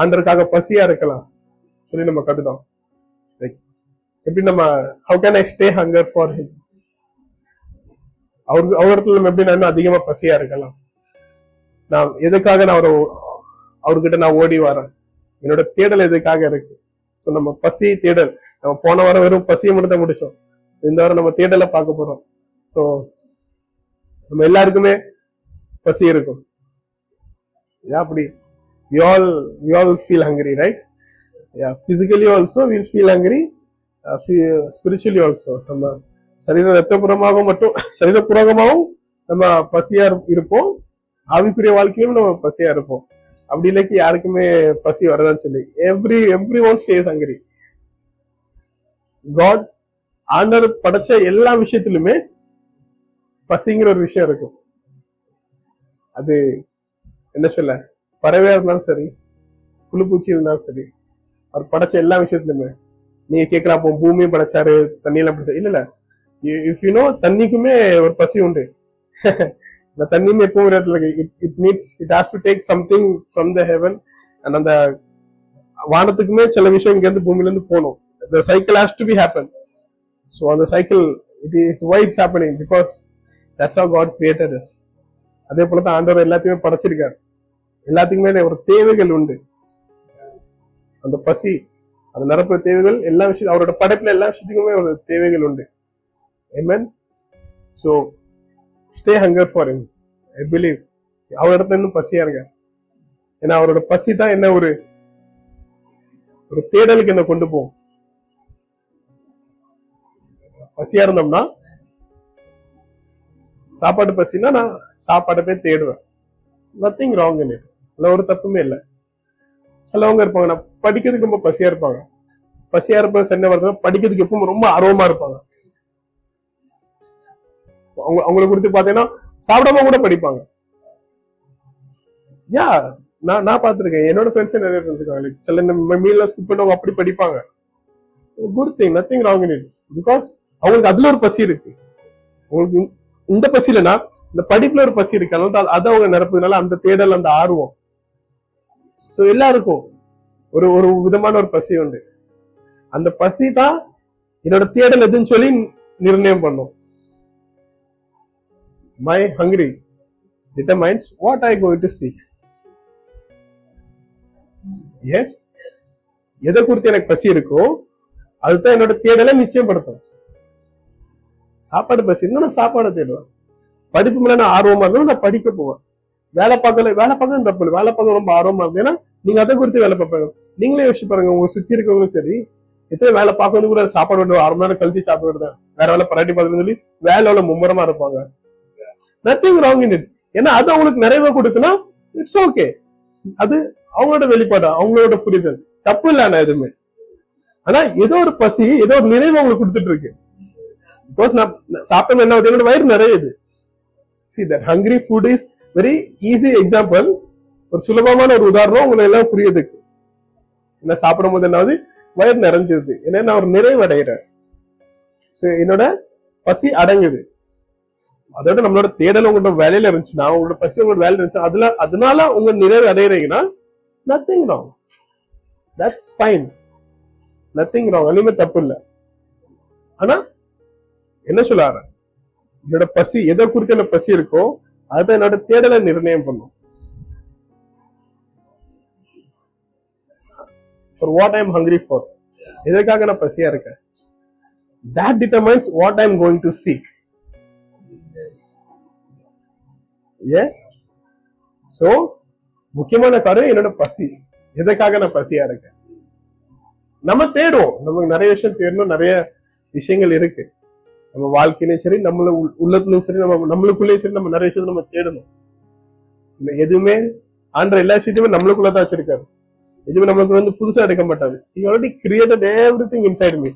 ஆண்டருக்காக பசியா இருக்கலாம். சொல்லி நம்ம கத்துட்டோம். லைக் எப்படி நம்ம how can I stay hunger for him அவருக்கு அவர் இடத்துல நம்ம எப்படி நான் இன்னும் அதிகமா பசியா இருக்கலாம். நான் எதுக்காக நான் அவரை அவர்கிட்ட நான் ஓடி வரேன்? என்னோட தேடல் எதுக்காக இருக்கு? ஸோ நம்ம பசி தேடல் நம்ம போன வாரம் வெறும் பசியை மட்டும் தான் முடிச்சோம். ஸோ இந்த வாரம் நம்ம தேடலை பார்க்க போறோம். ஸோ நம்ம எல்லாருக்குமே பசி இருக்கும். ஏன் அப்படி? We all we all feel hungry right? Yeah physically also we'll feel hungry. Uh, spiritually also. நம்ம சரீர ரத்தபுறமாகவும் மட்டும் சரீரபூர்வமாகவும் நம்ம பசியா இருப்போம். ஆவிக்குரிய வாழ்க்கையிலும் நம்ம பசியா இருப்போம். அப்படி இல்லைக்கு யாருக்குமே பசி வரதான்னு சொல்லி. Every every one stays hungry God ஆண்டர் படைச்ச எல்லா விஷயத்திலுமே பசிங்கிற ஒரு விஷயம் இருக்கும். அது என்ன சொல்ல? பறவையா இருந்தாலும் சரி புழுப்பூச்சி இருந்தாலும் சரி அவர் படைச்ச எல்லா விஷயத்துலயுமே நீங்க கேட்கலாம் அப்போ பூமியும் படைச்சாரு தண்ணியெல்லாம் படைச்சாரு. இல்ல இல்ல. இஃப் நோ தண்ணிக்குமே ஒரு பசி உண்டு. இந்த தண்ணியுமே எப்பவும் ஒரு இடத்துல it needs it has to take something from the heaven and அந்த வானத்துக்குமே சில விஷயம் இங்க இருந்து பூமியில இருந்து போகணும். The cycle has to be happen so அந்த cycle it is why it's happening because that's how God created அதே போல தான் ஆண்டவர் எல்லாத்தையுமே படைச்சிருக்காரு. எல்லாத்துக்குமே ஒரு தேவைகள் உண்டு. அந்த பசி அந்த நிரப்புற தேவைகள் எல்லா விஷயம் அவரோட படைப்புல எல்லா விஷயத்துக்குமே ஒரு தேவைகள் உண்டு. Amen so stay hunger for him. I believe அவரிடத்துல இன்னும் பசியா இருங்க. ஏன்னா அவரோட பசி தான் என்ன ஒரு ஒரு தேடலுக்கு என்ன கொண்டு போகும். பசியா இருந்தோம்னா சாப்பாடு பசினா நான் சாப்பாடை போய் தேடுவேன். நத்திங் ராங் இன் இட் அதில் ஒரு தப்புமே இல்லை. சிலவங்க இருப்பாங்க. நான் படிக்கிறதுக்கு ரொம்ப பசியா இருப்பாங்க. பசியா இருப்ப சென்னை வரதுனா படிக்கிறதுக்கு எப்பவும் ரொம்ப ஆர்வமா இருப்பாங்க. அவங்க அவங்களை குறித்து பாத்தீங்கன்னா சாப்பிடாம கூட படிப்பாங்க. யா நான் நான் பார்த்திருக்கேன். என்னோட ஃப்ரெண்ட்ஸே நிறைய இருக்காங்க. சில மீல்லாம் ஸ்கிப் பண்ணவங்க அப்படி படிப்பாங்க. Good thing nothing wrong in it because அவங்களுக்கு அதுல ஒரு பசி இருக்கு. உங்களுக்கு இந்த- பசி இல்லைன்னா இந்த படிப்புல ஒரு பசி இருக்கு. அதனால அதை அவங்க நிரப்புறதுனால அந்த தேடல் அந்த ஆர்வம் சோ எல்லாருக்கும் ஒரு ஒரு விதமான ஒரு பசி உண்டு. அந்த பசி தான் என்னோட தேடல் எதுன்னு சொல்லி நிர்ணயம் பண்ணும். My hungry determines what I going to seek yes எதை குறித்து எனக்கு பசி இருக்கோ அதுதான் என்னோட தேடலை நிச்சயப்படுத்தும். சாப்பாடு பசி. இருந்தா நான் சாப்பாடு தேடுவேன். படிப்பு மேல நான் ஆர்வமா இருந்தாலும் நான் படிக்க போவேன். வேலை பார்க்கல வேலை பார்க்க தப்பு இல்லை. வேலை பார்க்க ரொம்ப ஆர்வமா இருக்கு. ஏன்னா நீங்க அதை குறித்து வேலை பார்ப்பாங்க. நீங்களே யோசிச்சு பாருங்க உங்க சுத்தி இருக்கவங்களும் சரி எத்தனை வேலை பார்க்கறது கூட சாப்பாடு வேண்டும் அரை மணி நேரம் கழிச்சு சாப்பிடுறது வேற வேலை பராட்டி பார்க்கறது சொல்லி வேலையோட மும்முரமா இருப்பாங்க. நத்திங் ராங் இன் இட் ஏன்னா அது அவங்களுக்கு நிறைவே கொடுக்கணும் இட்ஸ் ஓகே அது அவங்களோட வெளிப்பாடு அவங்களோட புரிதல். தப்பு இல்ல ஆனா எதுவுமே. ஆனா ஏதோ ஒரு பசி ஏதோ ஒரு நிறைவு அவங்களுக்கு கொடுத்துட்டு இருக்கு. பிகாஸ் நான் நான் என்ன என்னோட வயிறு நிறையுது. See that hungry food is very easy example ஒரு சுலபமான ஒரு உதாரணம் உங்களை எல்லாம் புரியுதுக்கு என்ன சாப்பிடும் போது என்னாவது வயிறு நிறைஞ்சிருது. ஏன்னா நான் ஒரு நிறைவடைகிறேன். ஸோ என்னோட பசி அடங்குது. அதோட நம்மளோட தேடல் உங்களோட வேலையில இருந்துச்சுன்னா உங்களோட பசி உங்களோட வேலையில இருந்துச்சு. அதுல அதனால உங்க நிறைவு அடைகிறீங்கன்னா nothing wrong that's fine nothing wrong அதுலயுமே தப்பு இல்லை. ஆனா என்ன சொல்ல என்னோட பசி எதை குறித்து என்ன பசி இருக்கோ அதுதான் என்னோட தேடலை நிர்ணயம் பண்ணும். For what I'm hungry for எதற்காக நான் பசியா இருக்கேன்? That determines what i'm going to seek. Yes so முக்கியமான காரியம் என்னோட பசி. எதுக்காக நான் பசியா இருக்கேன்? நம்ம தேடுவோம். நமக்கு நிறைய விஷயம் தேடணும். நிறைய விஷயங்கள் இருக்கு. நம்ம வாழ்க்கையிலும் சரி நம்மள உள்ளத்துலயும் சரி நம்ம நம்மளுக்குள்ளேயும் சரி நம்ம நிறைய விஷயத்தை நம்ம தேடணும். எதுவுமே ஆண்ட எல்லா விஷயத்தையுமே நம்மளுக்குள்ளதான் வச்சிருக்காரு. எதுவுமே நம்மளுக்கு வந்து புதுசா எடுக்க மாட்டாரு. Already created everything inside me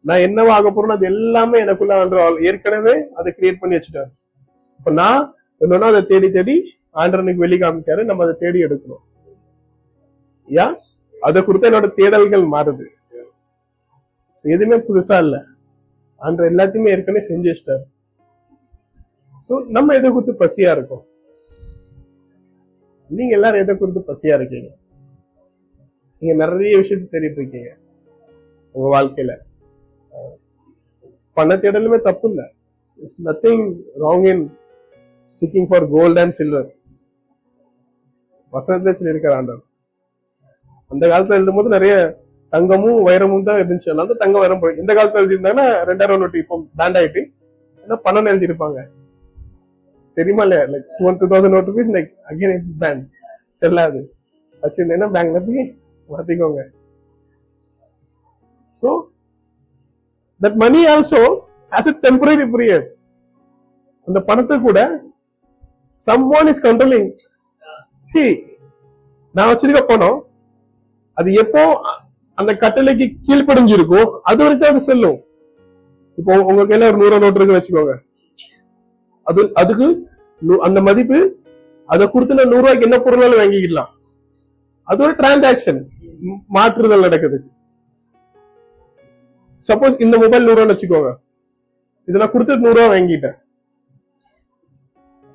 நான் என்னவா ஆக போறேன்னு அது எல்லாமே எனக்குள்ள ஆண்டு ஏற்கனவே அதை கிரியேட் பண்ணி வச்சுட்டாரு. இப்ப நான் என்னன்னா அதை தேடி தேடி ஆண்டரனுக்கு வெளி காமிக்காரு நம்ம அதை தேடி எடுக்கணும். யா அதை குறித்து என்னோட தேடல்கள் மாறுது. எதுவுமே புதுசா இல்ல. ஆண்டர் எல்லாத்தையுமே ஏற்கனவே செஞ்சு வச்சிட்டாரு. சோ நம்ம எதை குறித்து பசியா இருக்கோம்? நீங்க எல்லாரும் எதை குறித்து பசியா இருக்கீங்க? நீங்க நிறைய விஷயத்தை தேடிட்டு இருக்கீங்க. உங்க வாழ்க்கையில. பண தேடலுமே தப்பு இல்ல. Nothing wrong in seeking for gold and silver வசனத்தை சொல்லியிருக்கார் ஆண்டவர். அந்த காலத்துல எழுதும் போது நிறைய தங்கமும் வைரமும் தான் இருந்துச்சு. அதனால தங்க தங்கம் வைரம் போய் இந்த காலத்துல எழுதியிருந்தாங்கன்னா ரெண்டாயிரம் நோட்டு இப்போ பேண்ட் ஆயிட்டு ஏன்னா பணம் எழுதியிருப்பாங்க. தெரியுமா இல்லையா? Like one two thousand note rupees like again it's banned செல்லாது. வச்சிருந்தேன்னா பேங்க்ல போய் மாத்திக்கோங்க. So that money also as a temporary period அந்த பணத்தை கூட some one is controlling see நான் வச்சிருக்க பணம் அது எப்போ அந்த கட்டளைக்கு கீழ்ப்படிஞ்சிருக்கும் அது வரைக்கும் அது செல்லும். இப்போ உங்க கையில ஒரு நூறு நோட்டு இருக்குன்னு வச்சுக்கோங்க. அது அதுக்கு அந்த மதிப்பு அதை கொடுத்து நான் நூறு ரூபாய்க்கு என்ன பொருளாலும் வாங்கிக்கலாம் அது ஒரு டிரான்சாக்ஷன் மாற்றுதல் நடக்குது. சப்போஸ் இந்த மொபைல் நூறு ரூபான்னு வச்சுக்கோங்க. இது நான் கொடுத்து நூறு ரூபா வாங்கிட்டேன்.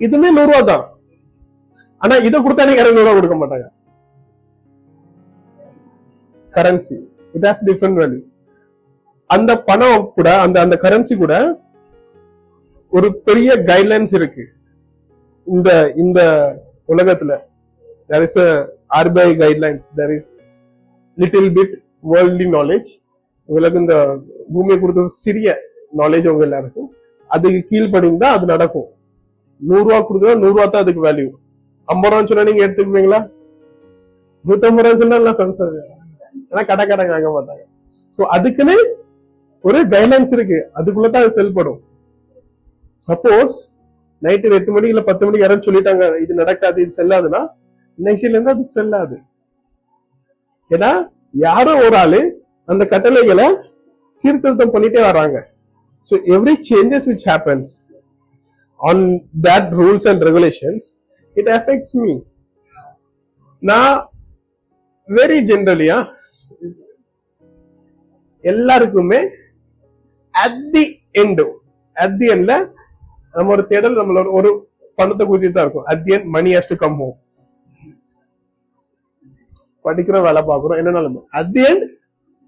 இதுமே நூறு ரூபா தான். ஆனா இதை கொடுத்தா நீங்க இரநூறு ரூபா கொடுக்க மாட்டாங்க. Currency it has different value அந்த பணம் கூட அந்த அந்த கரன்சி கூட ஒரு பெரிய கைட்லைன்ஸ் இருக்கு. இந்த இந்த உலகத்துல there is a RBI guidelines. There is little bit worldly உங்களுக்கு இந்த பூமியை கொடுத்த ஒரு சிறிய நாலேஜ் உங்க எல்லாருக்கும். அதுக்கு கீழ்ப்படிந்தா அது நடக்கும். நூறு ரூபா கொடுத்தா நூறு ரூபா தான் அதுக்கு வேல்யூ ஐம்பது ரூபான்னு சொன்னா நீங்க எடுத்துக்குவீங்களா? நூத்தம்பது ரூபான்னு சொன்னா எல்லாம் ஏன்னா ஆனா கடைக்காரங்க வாங்க மாட்டாங்க. ஸோ அதுக்குன்னு ஒரு கைட்லைன்ஸ் இருக்கு. அதுக்குள்ளதான் அது செயல்படும். சப்போஸ் நைட்டு எட்டு மணிக்கு இல்லை பத்து மணிக்கு யாரும் சொல்லிட்டாங்க இது நடக்காது இது செல்லாதுன்னா நெக்ஸ்ட்ல இருந்து அது செல்லாது. ஏன்னா யாரோ ஒரு ஆளு அந்த கட்டளைகளை சீர்திருத்தம் பண்ணிட்டே வராங்க. So every changes which happens on that rules and regulations it affects me நான் வெரி ஜென்ரலியா எல்லாருக்குமே at the end at the எண்ட்ல நம்ம ஒரு தேடல் நம்மளோட ஒரு பணத்தை குறித்து தான் இருக்கும். At the end money has to come home படிக்கிறோம் வேலை பார்க்குறோம். என்னன்னாலும் at the end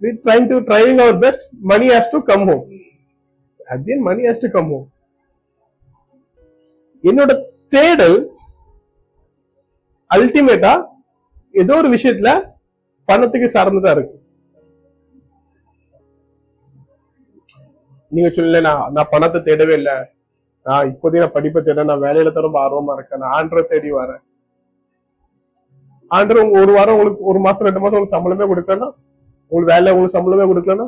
we trying to trying our best money has to come home at the end money has to come home என்னோட தேடல் அல்டிமேட்டா ஏதோ ஒரு விஷயத்துல பணத்துக்கு சார்ந்ததா இருக்கு. நீங்க சொல்லல நான் நான் பணத்தை தேடவே இல்லை. நான் இப்போதைய நான் படிப்பை தேட நான் வேலையில தான் ரொம்ப ஆர்வமா இருக்கேன். நான் ஆண்டரை தேடி வரேன். ஆண்டர் உங்க ஒரு வாரம் உங்களுக்கு ஒரு மாசம் ரெண்டு மாசம் உங்களுக்கு சம்பளமே கொடுக்கலன்னா? உங்களுக்கு வேலை உங்களுக்கு சம்பளமே கொடுக்கலன்னா?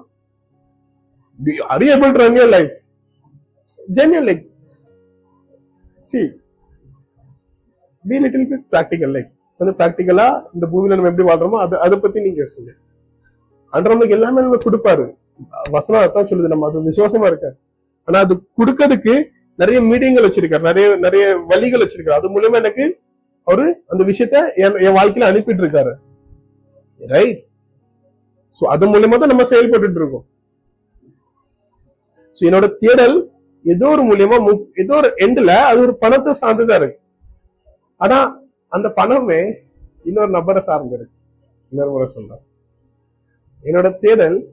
அரியபிள் run your life run like see be little bit practical like வந்து கொஞ்சம் ப்ராக்டிக்கலா இந்த பூமியில நம்ம எப்படி வாழ்றோமோ அதை அதை பத்தி நீங்க யோசிங்க. அன்று எல்லாமே நம்ம கொடுப்பாரு. வசனம் அதான் சொல்லுது நம்ம அது விசுவாசமா இருக்க. ஆனா அது கொடுக்கறதுக்கு நிறைய மீடியங்கள் வச்சிருக்காரு. நிறைய நிறைய வழிகள் வச்சிருக்காரு. அது மூலயமா எனக்கு அவரு அந்த விஷயத்த என் வாழ்க்கையில அனுப்பிட்டு இருக்காரு ரைட் சோ அது மூலியமா தான் நம்ம செயல்பட்டு இருக்கோம். சோ என்னோட தேடல் ஏதோ ஒரு மூலியமா மு- ஏதோ ஒரு எண்ட்ல அது ஒரு பணத்தை சார்ந்துதான் இருக்கு. ஆனா அந்த பணமே இன்னொரு நபரை சார்ந்து இருக்கு. இன்னொரு முறை சொல்றேன். என்னோட தேடல்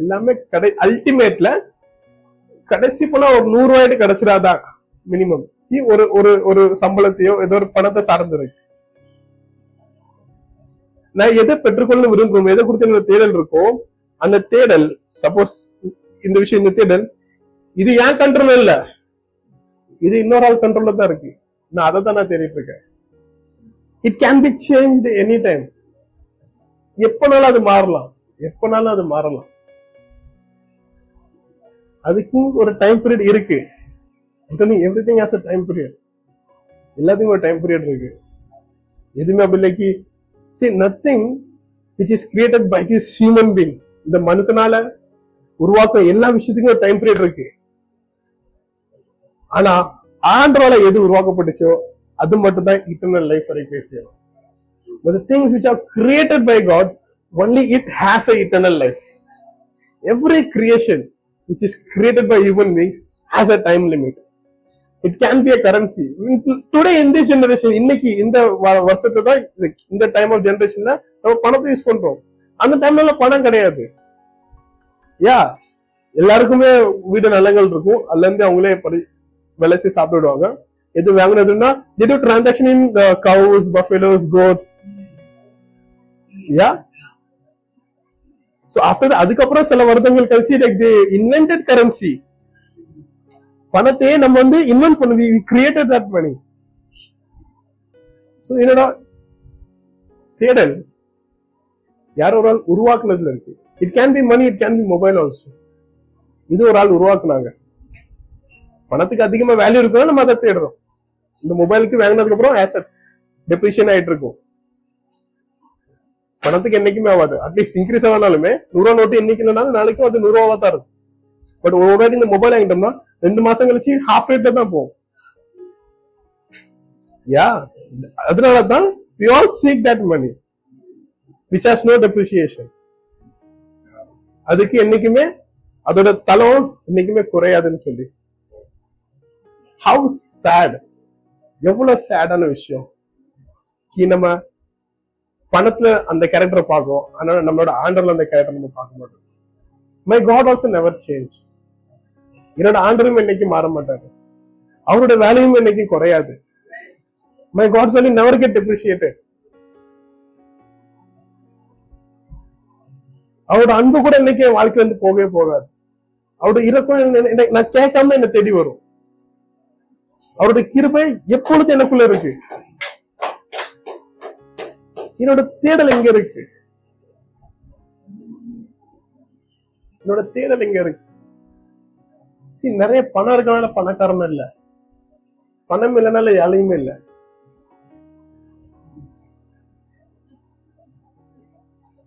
எல்லாமே கடை அல்டிமேட்ல கடைசி போனா ஒரு நூறு ரூபாய்க்கு கிடைச்சிடாதான் மினிமம் ஒரு ஒரு ஒரு சம்பளத்தையோ ஏதோ ஒரு பணத்தை சார்ந்து இருக்கு நான் எதை பெற்றுக்கொள்ள விரும்புறோம் எதை குறித்து என்னோட தேடல் இருக்கோ அந்த தேடல் சப்போஸ் இந்த விஷயம் இந்த தேடல் இது ஏன் கண்ட்ரோல் இல்ல? இது இன்னொரு ஆள் கண்ட்ரோல்ல தான் இருக்கு. நான் அதை தான் நான் தேடிட்டு இருக்கேன். It can be change any time எப்பனாலும் அது மாறலாம். எப்பனாலும் அது மாறலாம். அதுக்கும் ஒரு டைம் பீரியட் இருக்கு. Everything has a time period எல்லாத்துக்கும் ஒரு டைம் பீரியட் இருக்கு. எதுவுமே அப்படி இல்லைக்கு. See nothing which is created by this human being இந்த மனுஷனால உருவாக்க எல்லா விஷயத்துக்கும் ஒரு டைம் பீரியட் இருக்கு. ஆனா ஆண்டவால எது உருவாக்கப்பட்டுச்சோ அது மட்டும் தான் இட்டர்னல் லைஃப் வரைக்கும் செய்யும் But the things which are created by God, only it has a eternal life. Every creation which is created by human beings has a time limit. It can be a currency today இந்த generation இன்னைக்கு இந்த வ- வருஷத்தை தான் இந்த- time of ஜெனரேஷன்ல நம்ம பணத்தை use பண்றோம். அந்த டைம்ல பணம் கிடையாது. யா எல்லாருக்குமே வீடு நிலங்கள் இருக்கும். அதுல இருந்து அவங்களே படி விளைச்சி சாப்பிடுவாங்க. எது வாங்கினதுன்னா they transaction in cows uh, goats yeah? So after அதுக்கப்புறம் சில வருடங்கள் கழிச்சு லைக் தி இன்வென்டட் கரன்சி பணத்தையே நம்ம வந்து இன்வென்ட் பண்ணி கிரியேட்டட் தட் that money. என்னடா? தேடல். யார் ஒரு ஆள் உருவாக்குனதுல இருக்கு. It can be money it can be mobile also இது ஒரு ஆள் உருவாக்குனாங்க. பணத்துக்கு அதிகமா வேல்யூ இருக்கணும் நம்ம அதை தேடுறோம். இந்த மொபைலுக்கு வாங்கினதுக்கு அப்புறம் ஆசட் டெப்ரிஷியன் ஆயிட்டு இருக்கும். பணத்துக்கு என்னைக்குமே ஆகாது அட்லீஸ்ட் இன்க்ரீஸ் ஆனாலுமே நூறுவா நோட்டு என்னைக்கு இல்லைனாலும் நாளைக்கும் அது நூறுவா தான் இருக்கும். பட் ஒரு வாட்டி இந்த மொபைல் வாங்கிட்டோம்னா ரெண்டு மாசம் கழிச்சு ஹாஃப் ரேட்ல தான் போகும். யா அதனால தான் we all seek that money which has no depreciation அதுக்கு என்னைக்குமே அதோட தளம் என்னைக்குமே குறையாதுன்னு சொல்லி. ஹவு சேட் எவ்வளவு சேடான விஷயம். கி நம்ம பணத்துல அந்த கேரக்டரை பார்க்கும் ஆனா நம்மளோட ஆண்டர்ல அந்த கேரக்டர் நம்ம பார்க்க மாட்டோம். My God also never change என்னோட ஆண்டரும் என்னைக்கு மாற மாட்டாரு? அவரோட வேலையும் என்னைக்கு குறையாது? My God's value never get depreciated அவரோட அன்பு கூட இன்னைக்கு என் வாழ்க்கையில இருந்து போகவே போகாது. அவரோட இறக்கம் என்ன- நான் கேட்காம என்ன தேடி வரும். அவருடைய கிருபை எப்பொழுது எனக்குள்ள இருக்கு. என்னோட தேடல் எங்க இருக்கு? என்னோட தேடல் எங்க இருக்கு? நிறைய பணம் இருக்கனால பணக்காரன் இல்ல. பணம் இல்லைனால ஏழையுமே இல்ல.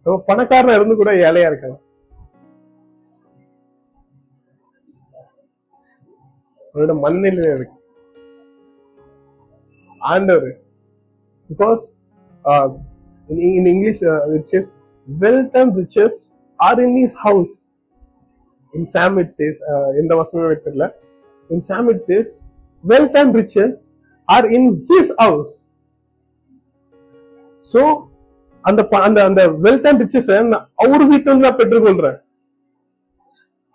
நம்ம பணக்காரனா இருந்து கூட ஏழையா இருக்கலாம். அவரோட மண்ணில இருக்கு. ஆண்டவர். Because in, in English uh, it says wealth and riches are in his house. In Sam it says uh, in the வசனம் in Sam it says wealth and riches are in his house. So அந்த அந்த அந்த wealth and riches அவர் வீட்டுல இருந்து நான் பெற்றுக்கொள்றேன்.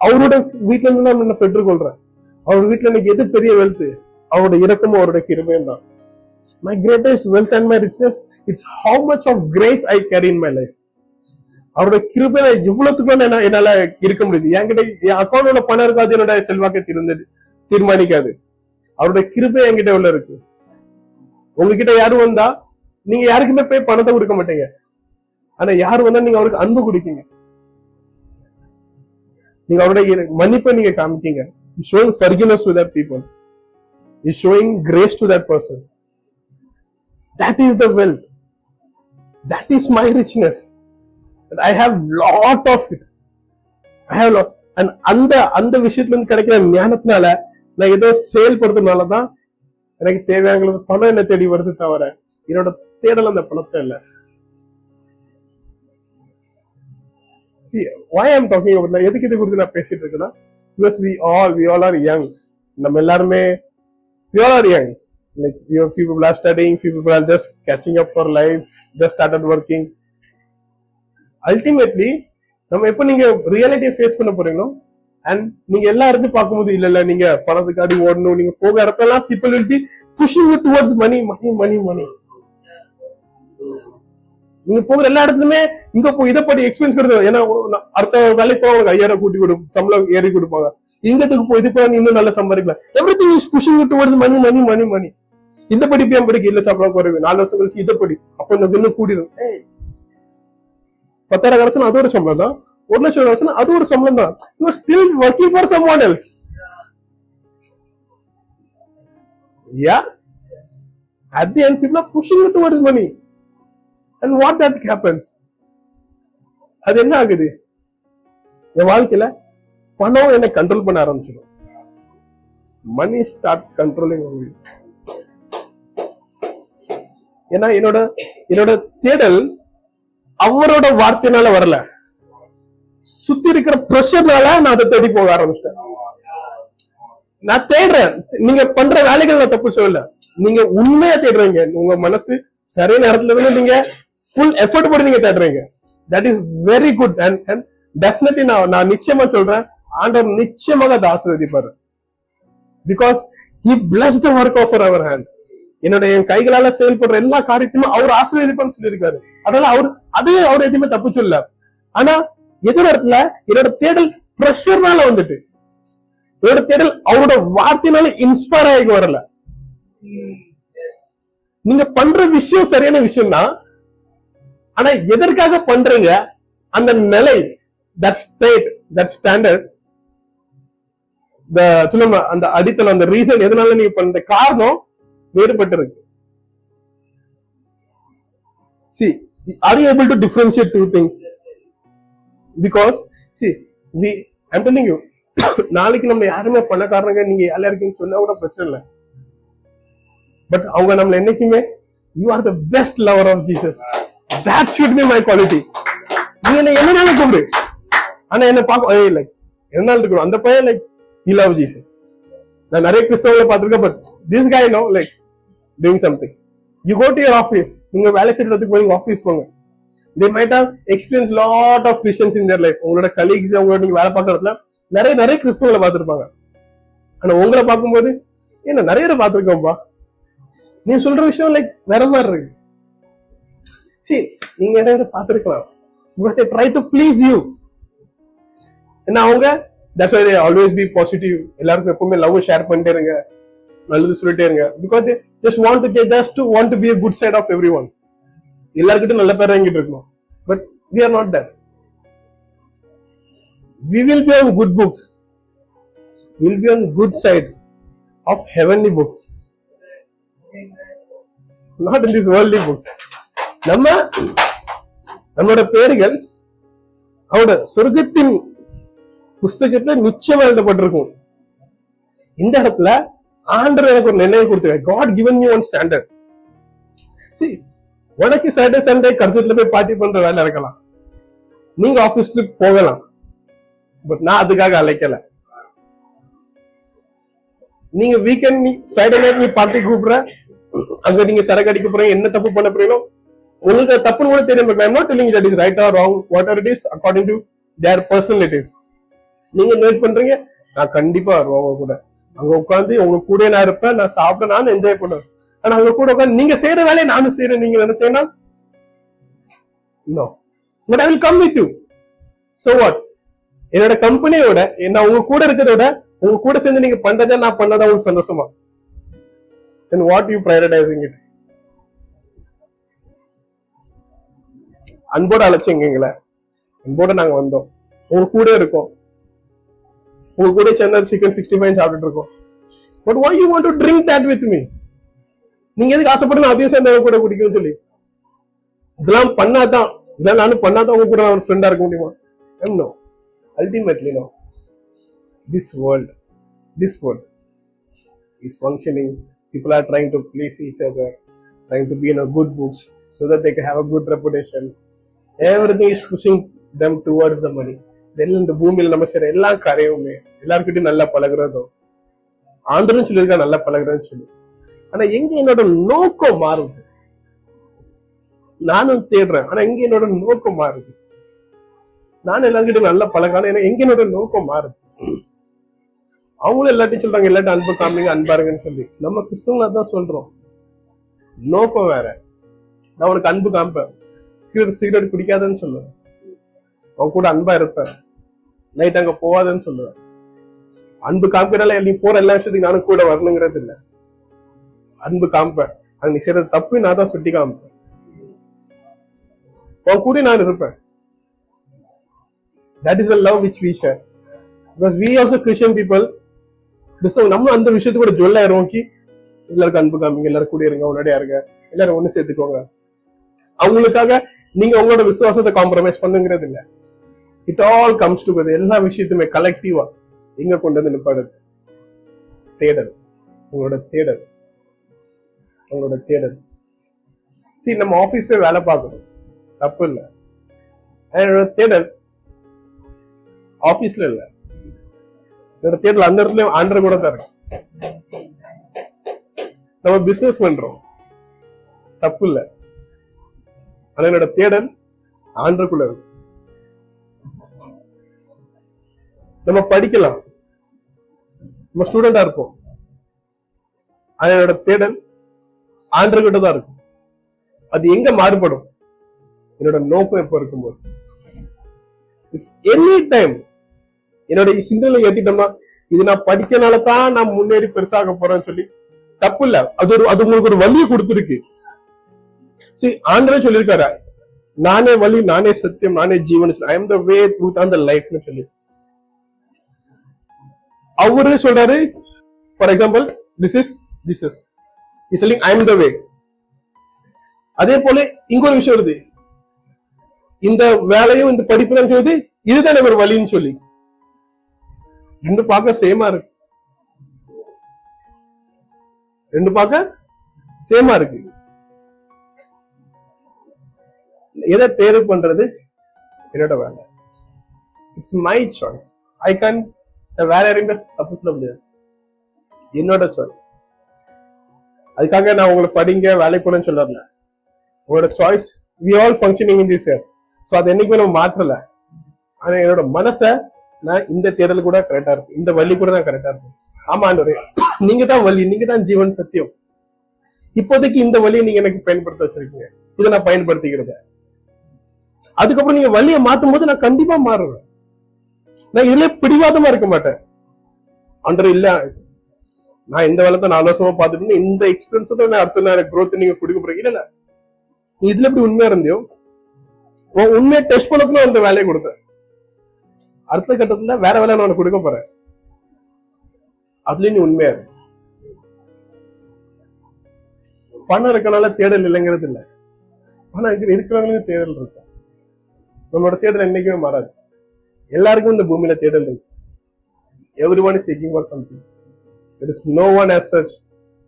அவரோட வீட்டுல இருந்து நான் பெற்றுக்கொள்றேன்? அவர் வீட்டுல எனக்கு எது பெரிய வெல்த் அவரோட இறக்கமும் அவரோட கிருமையும் தான். My greatest wealth and my richness it's how much of grace I carry in my life அவரோட கிருபை எவ்வளவுக்கு என்ன என்னால இருக்க முடியுது? என்கிட்ட என் அக்கௌண்ட்ல பணம் இருக்காது என்னோட செல்வாக்கை இருந்தது தீர்மானிக்காது. அவரோட கிருபை என்கிட்ட உள்ள இருக்கு. உங்ககிட்ட யாரும் வந்தா நீங்க யாருக்குமே போய் பணத்தை கொடுக்க மாட்டீங்க. ஆனா யாரு வந்தா நீங்க அவருக்கு அன்பு கொடுக்கீங்க. நீங்க அவரோட மன்னிப்பை நீங்க காமிக்கீங்க. Showing forgiveness to that people is showing grace to that person That is the wealth. That is my richness. And I have lot of it. I have lot. And அந்த அந்த விஷயத்துல இருந்து கிடைக்கிற ஞானத்தினால நான் ஏதோ செயல்படுறதுனால தான் எனக்கு தேவையான பணம் என்ன தேடி வருது தவிர என்னோட தேடல் அந்த பணத்தை இல்ல எதுக்கு இது குறித்து நான் பேசிட்டு இருக்கேன்னா because we all we all are young நம்ம எல்லாருமே we all are young like you few people are studying few people are just catching up for life just started working. Ultimately நம்ம எப்போ நீங்க ரியாலிட்டியை ஃபேஸ் பண்ண போறீங்களோ அண்ட் நீங்க எல்லா இடத்தையும் பார்க்கும்போது இல்ல இல்ல நீங்க பணத்துக்காடி ஓடணும் நீங்க போக இடத்தெல்லாம் people will be pushing towards money money money money நீங்க போகிற எல்லா இடத்துலயுமே இங்க போ இதை படி எக்ஸ்பீரியன்ஸ் கொடுத்து ஏன்னா அடுத்த வேலைக்கு போக உங்களுக்கு ஐயாயிரம் கூட்டி கொடு சம்பளம் ஏறி கொடுப்பாங்க. இங்கத்துக்கு போய் இது போய் இன்னும் நல்லா சம்பாதிக்கலாம். Everything is pushing towards money money money money இந்த படிப்பு என் படிக்க இல்ல சாப்பிட குறைவு நாலு வருஷம் கழிச்சு இதை படி. அப்ப இந்த இன்னும் கூடிடும் பத்தாயிரம் கிடைச்சா அது ஒரு சம்பளம் தான். ஒரு லட்சம் கிடைச்சா அது ஒரு சம்பளம் தான். You still working for someone else yeah at the end people are pushing you towards money. And what that happens? அது என்ன ஆகுது? என் வாழ்க்கையில பணம் என்னை கண்ட்ரோல் பண்ண ஆரம்பிச்சிடும். மணி ஸ்டார்ட் கண்ட்ரோலிங் ஏன்னா என்னோட என்னோட தேடல் அவரோட வார்த்தையினால வரல. சுத்தி இருக்கிற ப்ரெஷர்னால நான் அதை தேடி போக ஆரம்பிச்சிட்டேன். நான் தேடுறேன். நீங்க பண்ற வேலைகள் நான் தப்பு சொல்லல. நீங்க உண்மையா தேடுறீங்க. உங்க மனசு சரியான இடத்துல இருந்து நீங்க ஃபுல் எஃபர்ட் போட்டு நீங்க தேடுறீங்க. That is very good and and definitely நான் நான் நிச்சயமா சொல்றேன். ஆண்டவர் நிச்சயமாக அதை ஆசீர்வதிப்பாரு. Because he bless the work of our hand என்னுடைய கைகளால செயல்படுற எல்லா காரியத்தையும் அவர் ஆசீர்வதிப்பான்னு சொல்லியிருக்காரு. அதனால அவர் அது அவர் எதுவுமே தப்பு சொல்ல ஆனா எதோட இடத்துல என்னோட தேடல் ப்ரெஷர்னால வந்துட்டு என்னோட தேடல் அவரோட வார்த்தையினால இன்ஸ்பயர் ஆகி வரல. நீங்க பண்ற விஷயம் சரியான விஷயம் தான் ஆனா எதற்காக பண்றீங்க அந்த நிலை தட் ஸ்டேட் தட் ஸ்டாண்டர்ட் சொல்லுங்க அந்த அடித்தளம் அந்த ரீசன் எதனால நீங்க பண்ண காரணம் வேறுபட்டு இருக்கு see are you able to differentiate two things? Because see we i'm telling you நாளைக்கு நம்ம யாருமே பணக்காரங்க நீங்க எல்லாருக்கும் சொன்னா கூட பிரச்சனை இல்லை. பட் அவங்க நம்மள என்னைக்குமே you are the best lover of Jesus that should be my quality நீ என்ன நாள் கூப்பிடு ஆனா என்ன பார்க்க ஏய் லைக் என்னால இருக்கணும். அந்த பையன் லைக் ஹி லவ் ஜீசஸ் நான் நிறைய கிறிஸ்தவங்களை பார்த்திருக்கேன் but this guy no like doing something you go to your office நீங்க வேலை செய்யறதுக்கு போய் ஆஃபீஸ் போங்க. They might have experience lot of Christians in their life உங்களோட கலீக்ஸ் உங்களோட நீங்க வேலை பார்க்குற இடத்துல நிறைய நிறைய கிறிஸ்தவங்களை பார்த்துருப்பாங்க. ஆனா உங்களை பார்க்கும்போது என்ன நிறைய பேர் பார்த்துருக்கோம்ப்பா நீ சொல்ற விஷயம் லைக் வேற மாதிரி இருக்கு. சரி நீங்க என்ன பார்த்துருக்கலாம். But try to please you ஏன்னா அவங்க? தட்ஸ் ஆல்வேஸ் பி பாசிட்டிவ் எல்லாருக்கும் எப்பவுமே லவ் ஷேர் பண்ணிட்டே இருங்க. நல்லது சொல்லிட்டே இருங்க. Because just want to just want to be a good side of everyone எல்லாருக்கிட்டும் நல்ல பேர் வாங்கிட்டு இருக்கணும். But we are not that we will be on good books will be on good side of heavenly books not in this worldly books நம்ம நம்மளோட பேர்கள் அவரோட சொர்க்கத்தின் புஸ்தகத்துல நிச்சயமா எழுதப்பட்டிருக்கும். இந்த இடத்துல ஆண்டர் எனக்கு ஒரு நிர்ணயம் கொடுத்துருக்க God given you one standard see உனக்கு சாட்டர்டே சண்டே கர்ச்சத்துல போய் பார்ட்டி பண்ற வேலை இருக்கலாம். நீங்க ஆபீஸ்க்கு போகலாம். பட் நான் அதுக்காக அழைக்கல. நீங்க வீக்கெண்ட் நீ ஃப்ரைடே நைட் நீ பார்ட்டி கூப்பிடுற அங்க நீங்க சரக்கு அடிக்க போறீங்க என்ன தப்பு பண்ண போறீங்களோ உங்களுக்கு தப்புன்னு கூட தெரியும் but I'm not telling that is right or wrong what are it is according to their personalities நீங்க நோட் பண்றீங்க நான் கண்டிப்பா வருவேன் கூட. அங்க உட்காந்து உங்க கூட நான் இருப்பேன் நான் சாப்பிட நானும் என்ஜாய் பண்ணுவேன். ஆனா அவங்க கூட உட்காந்து நீங்க செய்யற வேலையை நானும் செய்யறேன் நீங்க நினைச்சேன்னா no but I will come with you so what என்னோட கம்பெனியோட நான் உங்க கூட இருக்கிறத விட உங்க கூட சேர்ந்து நீங்க பண்றதா நான் பண்ணதா உங்களுக்கு சந்தோஷமா? Then what you prioritising it அன்போட அழைச்சிங்க எங்களை அன்போட நாங்க வந்தோம். உங்க கூட இருக்கோம். உங்க கூட சேர்ந்து சிக்கன் சிக்ஸ்டி ஃபைவ் சாப்பிட்டுட்டு இருக்கோம் but why you want to drink that with me நீங்க எதுக்கு ஆசைப்பட்டு நான் அதையும் சேர்ந்து கூட குடிக்கணும்னு சொல்லி இதெல்லாம் பண்ணாதான் இதெல்லாம் நானும் பண்ணாதான் உங்க கூட நான் ஃப்ரெண்டா இருக்க முடியுமா no ultimately no this world this world is functioning people are trying to please each other trying to be in a good books so that they can have a good reputation everything is pushing them towards the money இதெல்லாம் இந்த பூமியில நம்ம செய்யற எல்லா காரியமுமே எல்லாருக்கிட்டையும் நல்லா பழகுறதும் ஆண்டரும் சொல்லியிருக்கா நல்லா பழகுறேன்னு சொல்லி. ஆனா எங்க என்னோட நோக்கம் மாறுது. நானும் தேடுறேன் ஆனா எங்க என்னோட நோக்கம் மாறுது. நான் எல்லாருக்கிட்டையும் நல்லா பழகான ஏன்னா எங்க என்னோட நோக்கம் மாறுது. அவங்களும் எல்லாத்தையும் சொல்றாங்க எல்லாத்தையும் அன்பு காமிங்க அன்பாருங்கன்னு சொல்லி. நம்ம கிறிஸ்தவங்களா தான் சொல்றோம். நோக்கம் வேற. நான் உனக்கு அன்பு காமிப்பேன். சிகரெட் சிகரெட் குடிக்காதன்னு சொல்லுவேன். அவன் கூட அன்பா இருப்பேன். நைட் அங்க போவாதன்னு சொல்லுவேன். அன்பு காமிக்கிறனால நீ போற எல்லா விஷயத்துக்கு நானும் கூட வரணுங்கிறது இல்ல. அன்பு காமிப்பேன். ஆனா நீ செய்யறது தப்பு நான் தான் சுட்டி காமிப்பேன். உன் கூட நான் இருப்பேன். That is a love which we share because we also Christian people கிறிஸ்தவ நம்ம அந்த விஷயத்து கூட ஜொல்லாயிரம் நோக்கி எல்லாருக்கும் அன்பு காமிங்க எல்லாரும் கூட இருங்க உன்னடியா இருங்க எல்லாரும் ஒண்ணு சேர்த்துக்கோங்க. அவங்களுக்காக நீங்க உங்களோட விசுவாசத்தை காம்ப்ரமைஸ் பண்ணுங்கிறது இல்ல. இட் ஆல் கம்ஸ் டு எல்லா விஷயத்துமே கலெக்டிவா எங்க கொண்டு வந்து நிப்பாடுது தேடல். உங்களோட தேடல். உங்களோட தேடல். சரி நம்ம ஆபீஸ் போய் வேலை பார்க்கணும். தப்பு இல்ல. என்னோட தேடல் ஆபீஸ்ல இல்ல. என்னோட தேடல் அந்த இடத்துல ஆண்டர் கூட தர நம்ம பிசினஸ் பண்றோம். தப்பு இல்ல. ஆனா என்னோட தேடல் ஆண்டருக்குள்ள இருக்கு. நம்ம படிக்கலாம். நம்ம ஸ்டூடெண்டா இருப்போம். அதனோட என்னோட தேடல் ஆண்டர்கிட்ட தான் இருக்கும். அது எங்க மாறுபடும்? என்னோட நோக்கம் எப்ப இருக்கும்போது? எனி டைம் என்னோட சிந்தனை ஏத்திட்டோம்னா இது நான் படிக்கனால தான் நான் முன்னேறி பெருசாக போறேன்னு சொல்லி தப்பு இல்ல. அது ஒரு அது உங்களுக்கு ஒரு வழியை கொடுத்துருக்கு. சரி ஆண்டரே சொல்லியிருக்காரு. நானே வழி நானே சத்தியம் நானே ஜீவன். ஐ எம் த வே த்ரூ அந்த லைஃப்னு சொல்லி. அவரு சொல்றாரு for example this is this is is சொல்லிங் I am the way அதே போல இங்க ஒரு விஷயம் வருது. இந்த வேலையும் இந்த படிப்பு தான் சொல்லுது இதுதான் ஒரு வழின்னு சொல்லி. ரெண்டு பார்க்க சேமா இருக்கு. ரெண்டு பார்க்க சேமா இருக்கு. எதை தேர்வு பண்றது? என்னோட வேலை. It's my choice I can வேற யாரையும் தப்பு சொல்ல முடியாது. என்னோட சாய்ஸ் அதுக்காக நான் உங்களை படிங்க வேலைக்கு போனேன்னு சொல்லல உங்களோட choice we all functioning in this year so அது என்னைக்குமே நம்ம மாற்றல. ஆனா என்னோட மனசை நான் இந்த தேடல் கூட கரெக்டா இருக்கும் இந்த வழி கூட நான் கரெக்டா இருக்கும் ஆமா ஆண்டவரே. நீங்க தான் வழி நீங்க தான் ஜீவன் சத்தியம். இப்போதைக்கு இந்த வழியை நீங்க எனக்கு பயன்படுத்த வச்சிருக்கீங்க. இதை நான் பயன்படுத்திக்கிறத அதுக்கப்புறம் நீங்க வழியை மாத்தும் போது நான் கண்டிப்பா மாறுவேன். நான் இதுல பிடிவாதமா இருக்க மாட்டேன். அண்டர் இல்ல. நான் இந்த வேலை நான் நாலு வருஷமா பார்த்துட்டு இந்த எக்ஸ்பீரியன்ஸ் தான் நான் அடுத்த நான் க்ரோத் நீங்க கொடுக்க போறீங்க. இல்ல நீ இதுல எப்படி உண்மையா இருந்தியோ உன் உண்மையை டெஸ்ட் பண்ணதுல அந்த வேலையை கொடுத்தேன். அடுத்த கட்டத்துல வேற வேலை நான் உனக்கு கொடுக்க போறேன். அதுலயும் நீ உண்மையா இரு. பணம் இருக்கனால தேடல் இல்லைங்கிறது இல்ல. பணம் இருக்கிறவங்களுக்கு தேடல் இருக்கும் நம்மளோட தேடல் என்னைக்குமே மாறாது. எல்லாருக்கும் இந்த பூமியில தேடல் இருக்கு. Everyone is seeking for something there is no one as such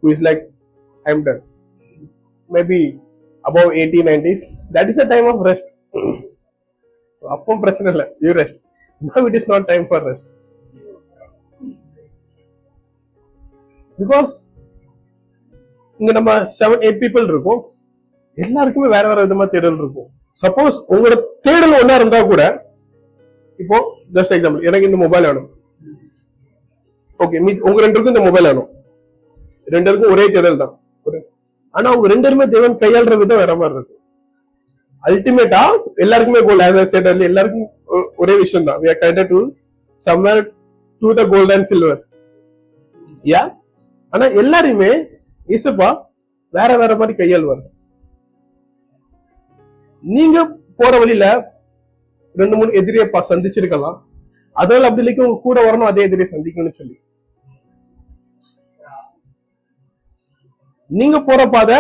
who is like i'm done. Maybe above 80 90s that is a time of rest. So, அப்போ பிரச்சனை இல்லை. You rest now it is not time for rest because இங்க நம்ம seven eight people இருக்கும். எல்லாருக்குமே வேற வேற விதமா தேடல் இருக்கும். சப்போஸ் உங்களோட தேடல் ஒன்னா இருந்தா கூட இப்போ ஜஸ்ட் எக்ஸாம்பிள் எனக்கு இந்த மொபைல் வேணும். ஓகே மீ உங்க ரெண்டு இந்த மொபைல் வேணும். ரெண்டு பேருக்கும் ஒரே தேடல் தான். ஒரு- ஆனா அவங்க ரெண்டு பேருமே தேவன் கையாளுற விதம் வேற மாதிரி இருக்கு. அல்டிமேட்டா எல்லாருக்குமே கோல் ஆஸ் ஸ்டேட்டர்ல எல்லாருக்கும் ஒரே விஷயம் தான். We are connected to somewhere to the gold and silver yeah ஆனா எல்லாரையுமே இசப்பா வேற வேற மாதிரி கையாளுவார் நீங்க போற வழியில ரெண்டு மூணு எதிரியை சந்திச்சிருக்கலாம். அதனால அப்படி இல்லைக்கு உங்க கூட வரணும் அதே எதிரியை சந்திக்கணும்னு சொல்லி. நீங்க போற பாதை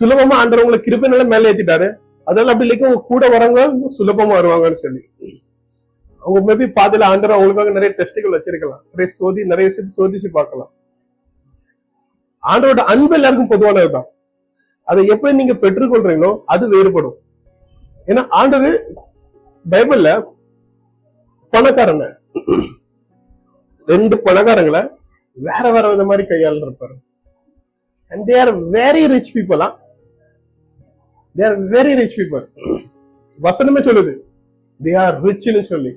சுலபமா ஆண்டவங்களை கிருப்பினால மேல ஏத்திட்டாரு. அதனால அப்படி இல்லைக்கு உங்க கூட வரவங்க சுலபமா வருவாங்கன்னு சொல்லி. அவங்க மேபி பாதையில ஆண்டவர் அவங்களுக்காக நிறைய டெஸ்டுகள் வச்சிருக்கலாம். நிறைய சோதி நிறைய விஷயத்தை சோதிச்சு பார்க்கலாம். ஆண்டவரோட அன்பு எல்லாருக்கும் பொதுவானதுதான். அதை எப்படி நீங்க பெற்றுக்கொள்றீங்களோ அது வேறுபடும். ஏன்னா ஆண்டவர் பைபிள்ல பணக்காரங்க. ரெண்டு பணக்காரங்களை வேற வேற வித மாதிரி கையாள இருப்பாரு and they are very rich பீப்புளா they are very rich people வசனமே சொல்லுது தே ஆர் ரிச்னு சொல்லி.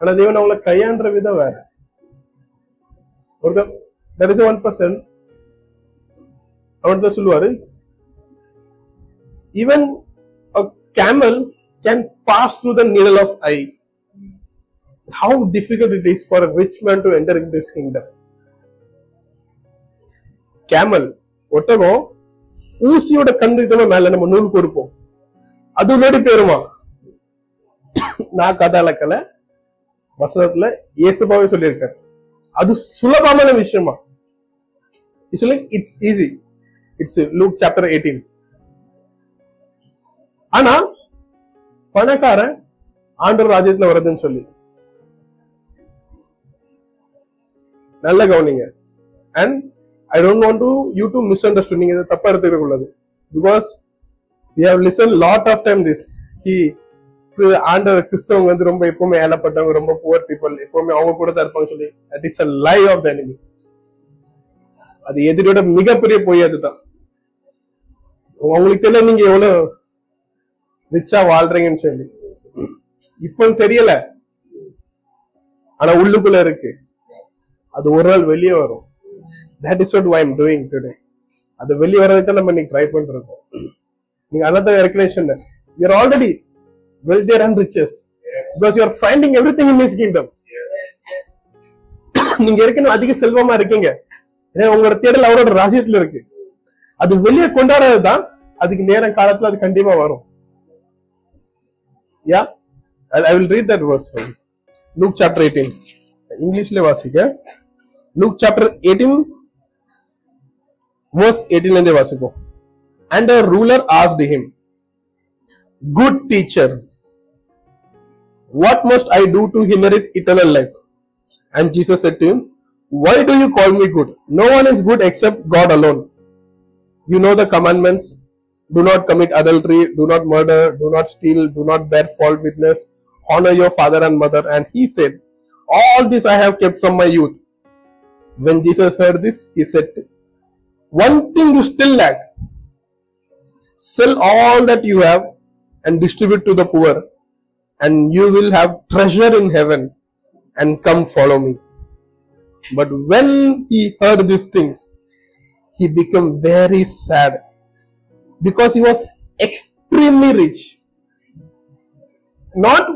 ஆனா தேவன் அவங்கள கையாண்ட விதம் வேற. ஒருத்தர் there இஸ் ஒன் பர்சன் அவர்தான் சொல்லுவாரு even camel can pass through the needle of eye. How difficult it is for a rich man to enter into his kingdom. Camel ஒட்டகம் ஊசியோட கண்டுக்கிட்டோம் மேல நம்ம நூல் கொடுப்போம். அது உள்ளோடி பேருமா? நான் கதாலக்கல வசனத்துல இயேசுபாவே சொல்லியிருக்கேன் அது சுலபமான விஷயமா? It's it's easy it's Luke chapter eighteen ஆனா பணக்காரன் ஆண்டவர் ராஜ்யத்துல வருதுன்னு சொல்லி. நல்ல கவனிங்க. And I don't want to you to misunderstood நீங்க இதை தப்பா எடுத்துக்க கூடாது. Because we have listen lot of time this he ஆண்டவர் கிறிஸ்தவங்க வந்து ரொம்ப எப்பவுமே ஏழப்பட்டவங்க ரொம்ப புவர் பீப்புள் எப்பவுமே அவங்க கூட தான் இருப்பாங்க சொல்லி. That is a lie of the enemy அது எதிரோட மிகப்பெரிய பொய் அதுதான். உங்களுக்கு தெரியல நீங்க எவ்வளவு ரிச்சா வாழ்றீங்கன்னு சொல்லி. இப்போ தெரியல. ஆனா உள்ளுக்குள்ள இருக்கு. அது ஒரு நாள் வெளியே வரும். That is what I am doing today அது வெளியே வர்றதுக்கு தான் நம்ம இன்னைக்கு ட்ரை பண்றோம். நீங்க அதான் ஏற்கனவே சொன்னேன் you are already wealthier and richest because you are finding everything in this kingdom நீங்க ஏற்கனவே அதிக செல்வமா இருக்கீங்க. ஏன்னா உங்களோட தேடல் அவரோட ராஜ்யத்துல இருக்கு. அது வெளியே கொண்டாடுறது தான் அதுக்கு நேரம் காலத்துல அது கண்டிப்பா வரும். Yeah? I, will read that verse for you. Luke chapter 18. English le vasika. Luke chapter 18, verse 18 and vasiko. And the ruler asked him, Good teacher, what must I do to inherit eternal life? And Jesus said to him, Why do you call me good? No one is good except God alone. You know the commandments do not commit adultery do not murder do not steal do not bear false witness honor your father and mother. And he said all this i have kept from my youth. When jesus heard this he said one thing you still lack. Sell all that you have and distribute to the poor and you will have treasure in heaven and come follow me. But when he heard these things he became very sad because he was extremely rich. Not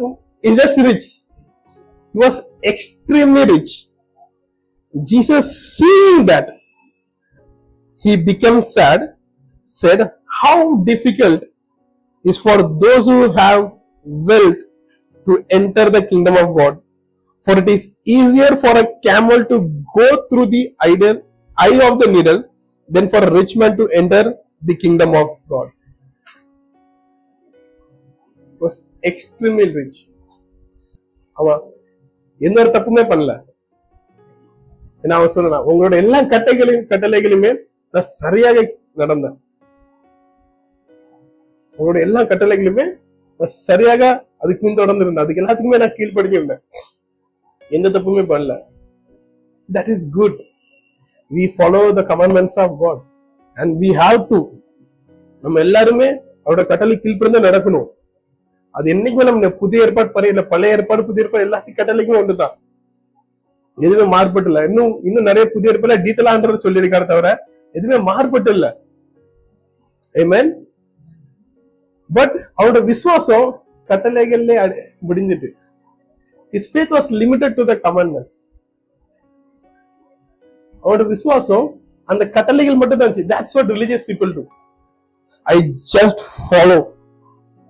just rich. He was extremely rich. Jesus seeing that he became sad, said, How difficult is for those who have wealth to enter the kingdom of God. For it is easier for a camel to go through the eye of the needle than for a rich man to enter the kingdom of God. He was extremely rich. அவன் எந்த ஒரு தப்புமே பண்ணல. ஏன்னா அவன் சொல்லலாம் உங்களோட எல்லா கட்டைகளையும் கட்டளைகளையுமே நான் சரியாக நடந்தேன். உங்களோட எல்லா கட்டளைகளுமே நான் சரியாக அதுக்கு முன் தொடர்ந்துருந்தேன். அதுக்கு எல்லாத்துக்குமே நான் கீழ்படுத்தியிருந்தேன் எந்த தப்புமே பண்ணல. That is good we follow the commandments of God and we have to நம்ம எல்லாருமே அவரோட கட்டளை கீழ்ப்படிந்து நடக்கணும். அது என்னைக்குமே நம்ம புதிய ஏற்பாடு பறையில பழைய ஏற்பாடு புதிய ஏற்பாடு எல்லாத்தையும் கட்டளைக்குமே ஒன்றுதான். எதுவுமே மாறுபட்டு இல்லை. இன்னும் இன்னும் நிறைய புதிய ஏற்பாடு டீட்டெயிலான்றது சொல்லியிருக்காரு தவிர எதுவுமே மாறுபட்டு இல்லை. ஏமேன் பட் அவரோட விசுவாசம் கட்டளைகள்ல அடி- முடிஞ்சிட்டு is faith was limited to the commandments அவரோட விசுவாசம் அந்த கட்டளைகள் மட்டும் தான் இருந்துச்சு. That's what religious people do I just follow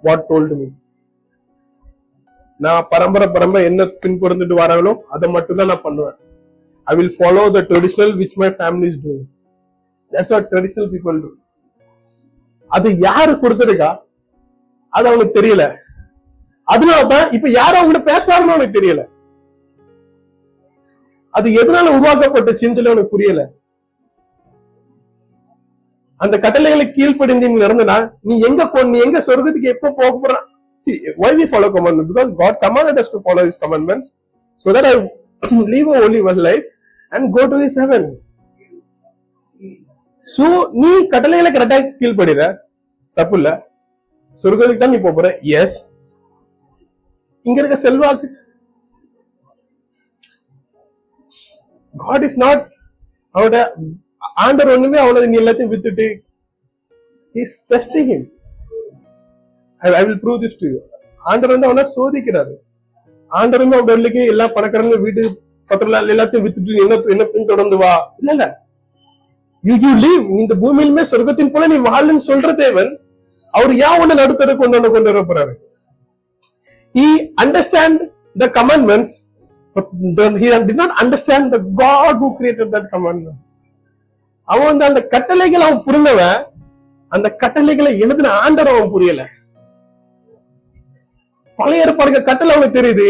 what told me நான் பரம்பரை பரம்பரை என்ன பின்புறந்துட்டு வராங்களோ அதை மட்டும் தான் நான் பண்ணுவேன். I will follow the traditional which my family is doing that's what traditional people do அது யாரு கொடுத்துருக்கா? அது அவனுக்கு தெரியல. அதனால தான் இப்ப யாரும் அவங்ககிட்ட பேசுறாருன்னு அவனுக்கு தெரியல. அது எதனால உருவாக்கப்பட்டுச்சுன்னு சொல்லி அவனுக்கு புரியல. அந்த கட்டளைகளை கீழ்ப்படிந்து நீ நடந்தனா நீ எங்க போ நீ எங்க சொர்க்கத்துக்கு எப்போ போக போற see why we follow commandment because god commanded us to follow his commandments so that i live a holy life and go to his heaven so நீ கட்டளைகளை கரெக்டா கீழ்படுற தப்பு இல்ல சொர்க்கத்துக்கு தான் நீ போற எஸ் இங்க இருக்க செல்வாக்கு காட் இஸ் நாட் அவட ஆண்டர் ஒண்ணுமே அவ்வளவு நீ எல்லாத்தையும் வித்துட்டு is testing him I will prove this to you ஆண்டர் வந்து அவனை சோதிக்கிறாரு. ஆண்டர் வந்து இல்லைக்கு எல்லா பணக்காரங்க வீட்டு பத்திரம் எல்லாத்தையும் வித்துட்டு என்ன என்ன பின் தொடர்ந்து வா. இல்ல இல்ல. யூ யூ லீவ் இந்த பூமியிலுமே சொர்க்கத்தின் போல நீ வாழுன்னு சொல்ற தேவன் அவர் ஏன் உன்னை நடுத்தர கொண்டு வந்து கொண்டு வர போறாரு. He understand the commandments but then he did not understand the god who created that commandments. அவன் வந்து அந்த கட்டளைகளை அவன் புரிந்தவன். அந்த கட்டளைகளை எழுதின ஆண்டர் அவன் புரியல. பழைய ஏற்பாடுக்கு கட்டளை அவனுக்கு தெரியுது.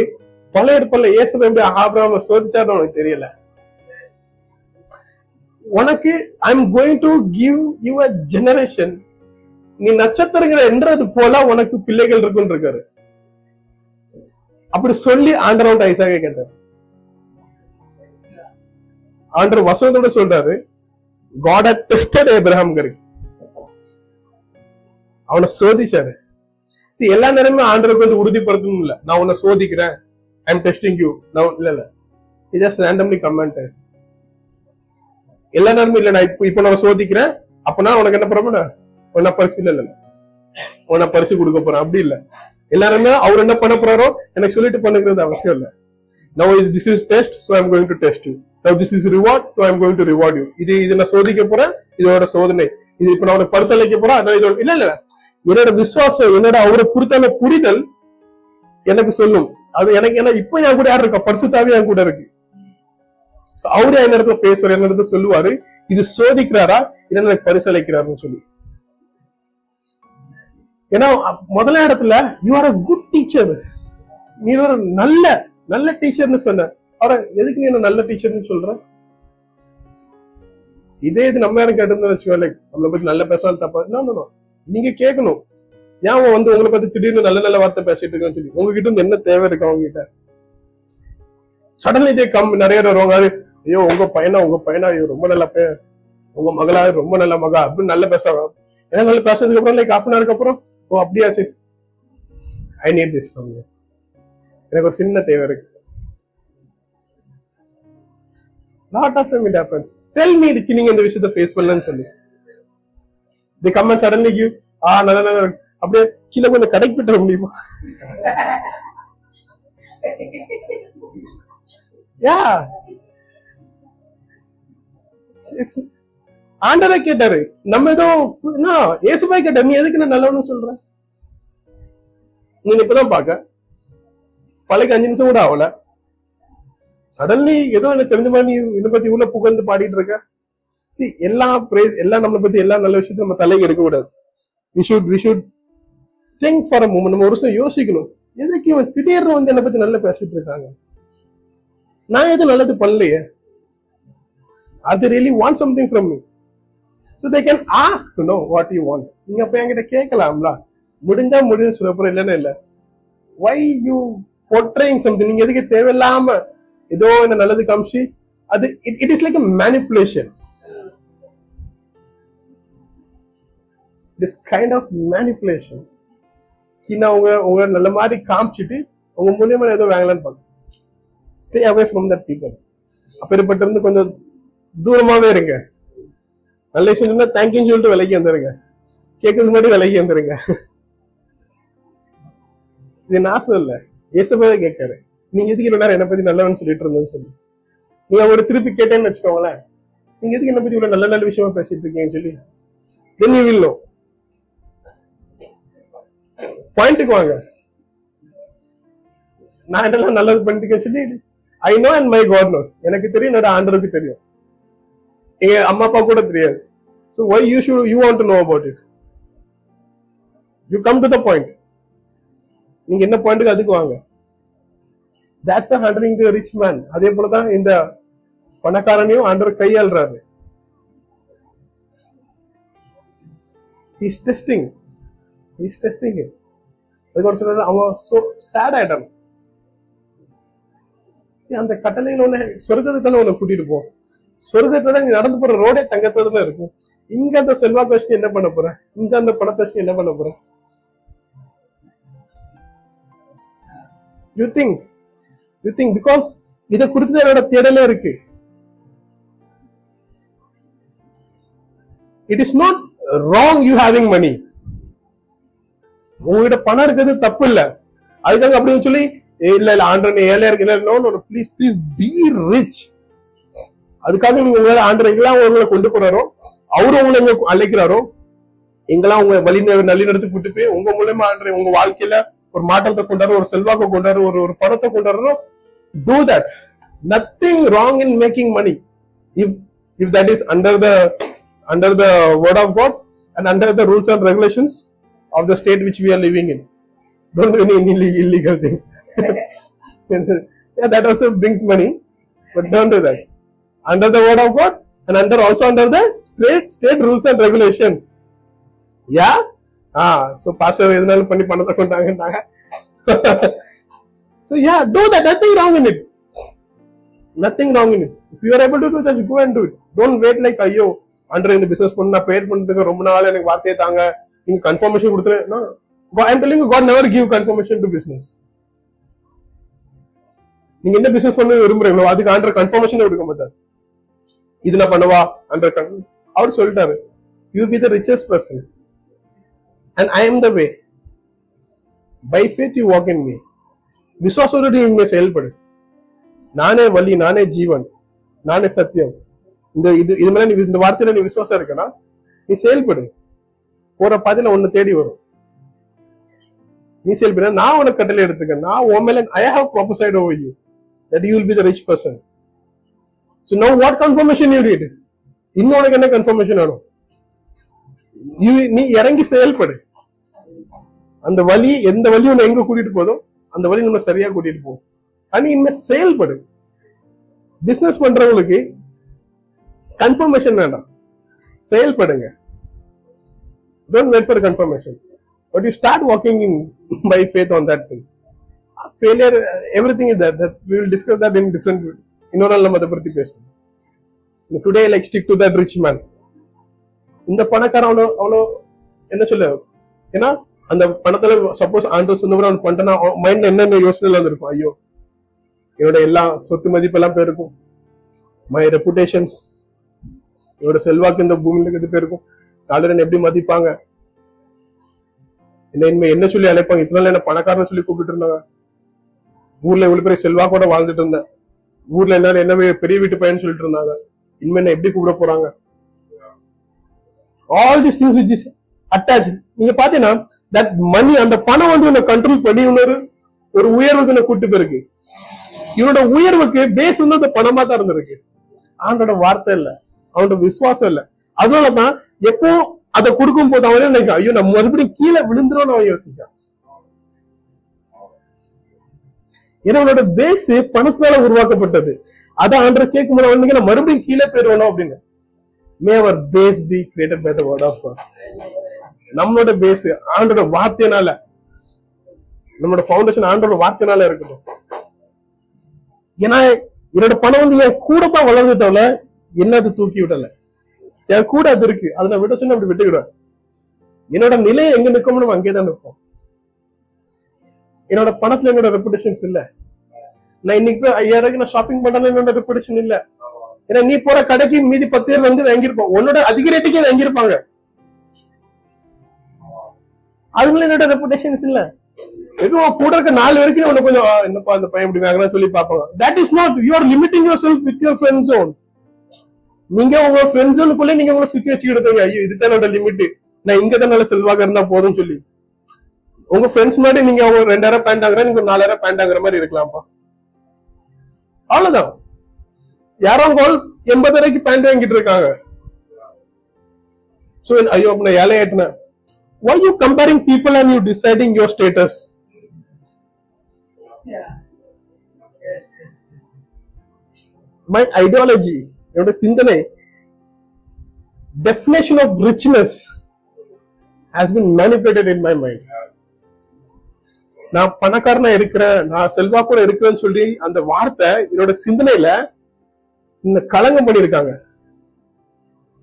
பழைய ஏற்பாடுல இயேசு எப்படி ஆபிரகாம சோதிச்சார்னு அவனுக்கு தெரியல. உனக்கு I am going to give your generation நீ நட்சத்திரங்கிற என்றது போல உனக்கு பிள்ளைகள் இருக்குன்னு இருக்காரு. அப்படி சொல்லி ஆண்டரவுண்ட் ஐசாக கேட்டார். ஆண்டர் வசனத்தோட சொல்றாரு. காட் டெஸ்டட் ஏப்ரஹாம் கருக்கு அவனை சோதிச்சாரு. எல்லா நேரமும் ஆண்டருக்கு வந்து உறுதிப்படுத்தணும் இல்ல. நான் உன்னை சோதிக்கிறேன். ஐ எம் டெஸ்டிங் யூ நான் இல்ல இல்ல. ஜஸ்ட் ரேண்டம்லி கமெண்ட் எல்லா நேரமும் இல்ல நான் இப்போ இப்போ நான் சோதிக்கிறேன். அப்பனா உனக்கு என்ன பிரபல உன்ன பரிசு இல்ல இல்ல உன்ன பரிசு கொடுக்க போறேன். அப்படி இல்ல. எல்லாருமே அவர் என்ன பண்ண போறாரோ எனக்கு சொல்லிட்டு பண்ணுங்கிறது அவசியம் இல்ல. Now this is test so I'm going to test you now this is reward so I'm going to reward you இது இது நான் சோதிக்க போறேன் இதோட சோதனை. இது இப்ப நான் உனக்கு பரிசளிக்க போறேன் இதோட இல்ல இல்ல என்னோட விசுவாசம் என்னோட அவரை குறித்தான புரிதல் எனக்கு சொல்லும். அது எனக்கு என்ன இப்ப என் கூட யார் இருக்கா? பரிசுத்தாவே என் கூட இருக்கு. அவரு என்ன இடத்துல பேசுவார் என்ன இடத்துல சொல்லுவாரு. இது சோதிக்கிறாரா? இல்ல எனக்கு பரிசளிக்கிறாருன்னு சொல்லி. ஏன்னா முதல இடத்துல you are a good teacher நீ ஒரு நல்ல நல்ல டீச்சர்னு சொன்ன. அவர எதுக்கு நீ என்ன நல்ல டீச்சர்னு சொல்ற? இதே இது நம்ம யாரும் கேட்டிருந்தோம் வச்சுக்கோ லைக் நம்மளை பத்தி நல்ல பேசலாம் தப்பா என்ன நீங்க கேட்கணும் ஏன் வந்து உங்களை பத்தி திடீர்னு நல்ல நல்ல வார்த்தை பேசிட்டு இருக்கான்னு சொல்லி உங்ககிட்ட இருந்து என்ன தேவை இருக்கு அவங்க கிட்ட சடன்லி இதே கம் நிறைய பேர் வருவாங்க ஐயோ உங்க பையனா உங்க பையனா ஐயோ ரொம்ப நல்ல பையன். உங்க மகளா ரொம்ப நல்ல மகா அப்படின்னு நல்ல பேசுவாங்க ஏன்னா நல்ல பேசுறதுக்கு அப்புறம் லைக் ஹாஃப் அன் ஹவருக்கு அப்புறம் ஓ அப்படியா சரி. ஐ நீட் திஸ் ஃப்ரம் எனக்கு ஒரு சின்ன தேவை இருக்கு. Lot of time it tell me இதுக்கு நீங்க இந்த விஷயத்தை ஃபேஸ் பண்ணலன்னு சொல்லி தி கம்மன் சடன்லி கிவ் ஆ நல்ல நல்ல அப்படியே கீழே கொஞ்சம் கடைக்கு போயிட்டு முடியுமா? யா ஆண்டரை கேட்டாரு நம்ம ஏதோ ஏசுபாய் கேட்டாரு நீ எதுக்கு நான் நல்லவனு சொல்ற? நீ இப்பதான் பாக்க பழைக்கு அஞ்சு நிமிஷம் கூட ஆகல. சடன்லி ஏதோ எனக்கு தெரிஞ்ச மாதிரி நீ என்னை பத்தி உள்ள புகழ்ந்து பாடிட்டு இருக்க? சி எல்லா பிரேஸ் எல்லாம் நம்மளை பத்தி எல்லா நல்ல விஷயத்தையும் நம்ம தலைக்கு எடுக்க கூடாது we should we should think for a moment நம்ம ஒரு விஷயம் யோசிக்கணும். எதுக்கு இவன் திடீர்னு வந்து என்னை பத்தி நல்லா பேசிட்டு இருக்காங்க? நான் எதுவும் நல்லது பண்ணலையே. அது really want something from me so they can ask no what you want நீங்க அப்ப என்கிட்ட கேட்கலாம்ல? முடிஞ்சா முடியும் சொல்ல போற இல்லைன்னா இல்ல. வை யூ பொட்ரைங் சம்திங் நீங்க எதுக்கு தேவையில்லாம ஏதோ என்ன நல்லது காமிச்சு அது it is like manipulation this kind of manipulation கீழே உங்க உங்க நல்ல மாதிரி காமிச்சிட்டு உங்க மூலியமா ஏதோ வாங்கலான்னு பார்க்க stay away from that people அப்பேற்பட்ட இருந்து கொஞ்சம் தூரமாவே இருங்க. நல்ல விஷயம் சொன்னா தேங்க்யூன்னு சொல்லிட்டு விலைக்கு வந்துருங்க. கேட்கறதுக்கு முன்னாடி விலைக்கு வந்துருங்க. இது நான் சொல்லல. ஏசப்பே கேட்காரு நீங்க எதுக்கு இவ்வளவு நேரம் என்ன பத்தி நல்லவன் சொல்லிட்டு இருந்தேன்னு சொல்லி. நீ அவரை திருப்பி கேட்டேன்னு வச்சுக்கோங்களேன். நீங்க எதுக்கு என்ன பத்தி இவ்வளவு நல்ல நல்ல விஷயமா பேசிட்டு இருக்கீங்கன்னு சொல்லி. தென் யூ வில் நோ பாயிண்ட்டுக்கு வாங்க. நான் என்னெல்லாம் நல்லது பண்ணிட்டு சொல்லி I know and my God knows எனக்கு தெரியும் என்னோட ஆண்டருக்கு தெரியும். எங்க அம்மா அப்பா கூட தெரியாது. So why you should you want to know about it you come to the point நீங்க என்ன பாயிண்ட்டுக்கு அதுக்கு வாங்க. That's handling the rich man அதே போலதான் இந்த பணக்காரனையும் ஆண்டவர் கையாளுறாரு. இஸ் டெஸ்டிங் இஸ் டெஸ்டிங் அதுக்கு சொல்றாரு அவன் சோ சேட் ஆயிட்டான். அந்த கட்டளையில ஒண்ணு சொர்க்கத்துக்கு தானே உன்னை கூட்டிட்டு போ. சொர்க்கத்துல நீ நடந்து போற ரோடே தங்கத்துல இருக்கும். இங்க அந்த செல்வாக்கு வச்சு என்ன பண்ண போற? இங்க அந்த பணத்தை வச்சு என்ன பண்ண போற? You think you think because இதை குறித்து என்னோட தேடலே இருக்கு. It is not wrong you having money உங்ககிட்ட பணம் இருக்கிறது தப்பு இல்ல. அதுக்காக அப்படின்னு சொல்லி இல்ல இல்ல ஆண்டரன் ஏழையா இருக்கு இல்ல ப்ளீஸ் ப்ளீஸ் பி ரிச் அதுக்காக நீங்க உங்களால ஆண்டர் எங்கெல்லாம் உங்களை கொண்டு போறாரோ அவரு உங்களை அழைக்கிறாரோ எங்கெல்லாம் உங்க வழி நல்லி நடத்தி கூட்டு போய் உங்க மூலயமா ஆண்டர் உங்க வாழ்க்கையில ஒரு மாற்றத்தை கொண்டாரு ஒரு செல்வாக்கை கொண்டாரு ஒரு ஒரு பணத்தை கொண்டாடுறோ do that nothing wrong in making money if if that is under the under the word of God and under the rules and regulations of the state which we are living in don't do any ille- illegal things. yeah, that also brings money, but don't do that. Under the word of God and under also under the state state rules and regulations. Yeah? Ah so pastor எதுனாலும் பண்ணி பணத்தை கொண்டாங்கன்னாங்க. So yeah do that nothing wrong in it nothing wrong in it if you are able to do that, go and do it. Don't wait ஐயோ under இந்த business பண்ண நான் பேர் பண்றதுக்கு ரொம்ப நாள் எனக்கு வார்த்தையை தாங்க. நீங்க confirmation கொடுத்துருன்னா I'm telling God never give confirmation to business நீங்க என்ன பிசினஸ் பண்ண விரும்புறீங்களோ அதுக்கு ஆண்டர் கன்ஃபர்மேஷன் கொடுக்க மாட்டார். இது நான் பண்ணவா அண்டர் அவர் சொல்லிட்டாரு. You be the richest person and I am the way by faith you walk in me விசுவாசோடு இனிமே செயல்படு. நானே வழி நானே ஜீவன் நானே சத்தியம். இந்த இது இது மேல நீ இந்த வார்த்தையில நீ விசுவாசம் இருக்கனா? நீ செயல்படு. போற பாதையில ஒன்னு தேடி வரும். நீ செயல்பட. நான் உனக்கு கட்டளை எடுத்துக்கேன் நான் உன் மேல I have prophesied over you that you will be the rich person so no what confirmation you need இன்னும் உனக்கு என்ன கன்ஃபர்மேஷன் வேணும் நீ இறங்கி செயல்படு. அந்த வழி எந்த வழி உன்னை எங்க கூட்டிட்டு போதோ அந்த வழி நம்ம சரியா கூட்டிட்டு போகும் ஆனா இனிமே செயல்படு. பிசினஸ் பண்றவங்களுக்கு கன்ஃபர்மேஷன் வேண்டாம். செயல்படுங்க. Don't wait for confirmation but you start walking in by faith on that thing failure everything is that we will discuss that in different இன்னொரு நாள் நம்ம அதை பத்தி பேசணும் today like stick to that rich man இந்த பணக்காரன் அவ்வளோ அவ்வளோ என்ன சொல்ல? ஏன்னா அந்த பணத்துல சப்போஸ் ஆண்டர் சொன்னவர் அவன் பண்ணிட்டனா மைண்ட்ல என்னென்ன யோசனை இருந்திருக்கும் ஐயோ என்னோட எல்லா சொத்து மதிப்பெல்லாம் போயிருக்கும். மை ரெப்புடேஷன்ஸ் என்னோட செல்வாக்கு இந்த பூமியில இருக்கிறது போயிருக்கும். காலரன் எப்படி மதிப்பாங்க? என்ன இனிமே என்ன சொல்லி அழைப்பாங்க? இத்தனை என்ன பணக்காரன் சொல்லி கூப்பிட்டு இருந்தாங்க. ஊர்ல இவ்வளவு பெரிய செல்வாக்கோட வாழ்ந்துட்டு இருந்தேன். ஊர்ல எல்லாரும் என்ன பெரிய வீட்டு பையன் சொல்லிட்டு இருந்தாங்க. இனிமே என்ன எப்படி கூப்பிட போறாங்க? All this things with this attach நீங்க பாத்தீங்கன்னா தட் மணி அந்த பணம் வந்து உன்னை கண்ட்ரோல் பண்ணி இன்னொரு ஒரு உயர்வுக்கு உன்னை கூட்டு போயிருக்கு. இவனோட உயர்வுக்கு பேஸ் வந்து அந்த பணமா தான் இருந்திருக்கு. அவனோட வார்த்தை இல்ல. அவனோட விசுவாசம் இல்ல. அதனாலதான் எப்போ அதை கொடுக்கும் போது அவனே நினைக்க ஐயோ நம்ம மறுபடியும் கீழே விழுந்துரும் அவன் யோசிக்கான் ஏன்னா அவனோட பேஸ் பணத்தால உருவாக்கப்பட்டது. அதான் ஆண்டர் கேட்கும் போது அவனுக்கு நான் மறுபடியும் கீழே போயிருவானோ அப்படின்னு. May our face be created by the word of நம்மளோட பேஸ் ஆண்டோட வார்த்தையினால நம்மளோட ஃபவுண்டேஷன் ஆண்டோட வார்த்தையினால இருக்கணும் ஏன்னா என்னோட பணம் வந்து என் கூட தான் வளர்ந்து தவிர என்ன அது தூக்கி விடல. என் கூட அது இருக்கு. அதை நான் விட சொன்னா அப்படி விட்டுக்கிடுவேன். என்னோட நிலை எங்க நிற்கும் நம்ம அங்கே தான் நிற்போம். என்னோட பணத்துல என்னோட ரெப்புடேஷன்ஸ் இல்ல. நான் இன்னைக்கு போய் ஐயாயிரம் நான் ஷாப்பிங் பண்ணல என்னோட ரெப்புடேஷன் இல்ல. ஏன்னா நீ போற கடைக்கு மீதி பத்து பேர் வந்து வாங்கியிருப்போம் உன்னோட அதிக ரேட்டுக்கே வாங்கியிருப்பாங்க. அதுங்களும் என்னோட ரெப்புடேஷன்ஸ் இல்ல. எதுவும் கூட இருக்க நாலு வரைக்கும் உனக்கு கொஞ்சம் என்னப்பா அந்த பையன் இப்படி வாங்குறான்னு சொல்லி பாப்பாங்க that is not you are limiting yourself with your friend zone நீங்க உங்க ஃப்ரெண்ட் ஜோனுக்குள்ள நீங்க உங்களை சுத்தி வச்சுக்கிடுங்க ஐயோ இதுதான் என்னோட லிமிட் நான் இங்க தான் நல்ல செல்வாக இருந்தா போதும்னு சொல்லி. உங்க ஃப்ரெண்ட்ஸ் மாதிரி நீங்க அவங்க ரெண்டாயிரம் பேண்ட் ஆகுற நீங்க ஒரு நாலாயிரம் பேண்ட் ஆகுற மாதிரி இருக்கலாம்ப்பா. அவ்வளவுதான். யாரோ கோல் எண்பது ரூபாய்க்கு பேண்ட் வாங்கிட்டு இருக்காங்க. சோ ஐயோ அப்ப நான் ஏழை ஆயிட்டேன். Why you comparing people and you deciding your status my ideology என்னோட சிந்தனை definition of richness has been manipulated in my mind நான் பணக்காரனா இருக்கிறேன் நான் செல்வாக்கூட இருக்கிறேன்னு சொல்லி அந்த வார்த்தை என்னோட சிந்தனையில இந்த களங்கம் பண்ணிருக்காங்க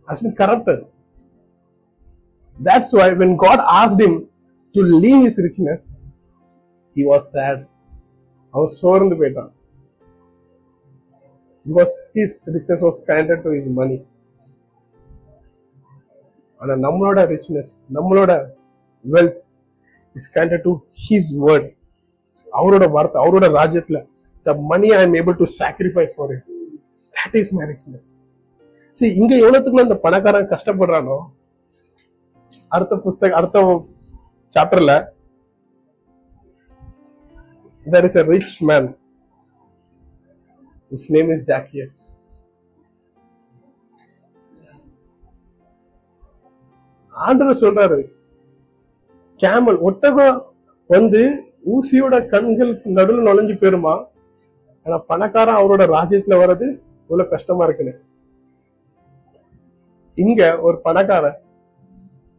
has been corrupted that's why when god asked him to leave his richness he was sad அவன் சோர்ந்து போயிட்டான் because his richness was granted to his money ஆனா நம்மளோட richness நம்மளோட wealth is granted to his word அவரோட வார்த்தை அவரோட ராஜ்யத்துல the money i am able to sacrifice for it that is my richness see இங்க எவ்வளவுக்குள்ள அந்த பணக்காரன் கஷ்டப்படுறானோ அடுத்த புஸ்தக அடுத்த சாப்டர்ல there is a rich man his name is Zacchaeus ஆண்டவர் சொல்றாரு கேமல் ஒட்டகம் வந்து ஊசியோட கண்கள் நடுவில் நுழைஞ்சு போயிருமா? ஆனா பணக்காரன் அவரோட ராஜ்யத்துல வர்றது இவ்வளவு கஷ்டமா இருக்குன்னு. இங்க ஒரு பணக்காரன்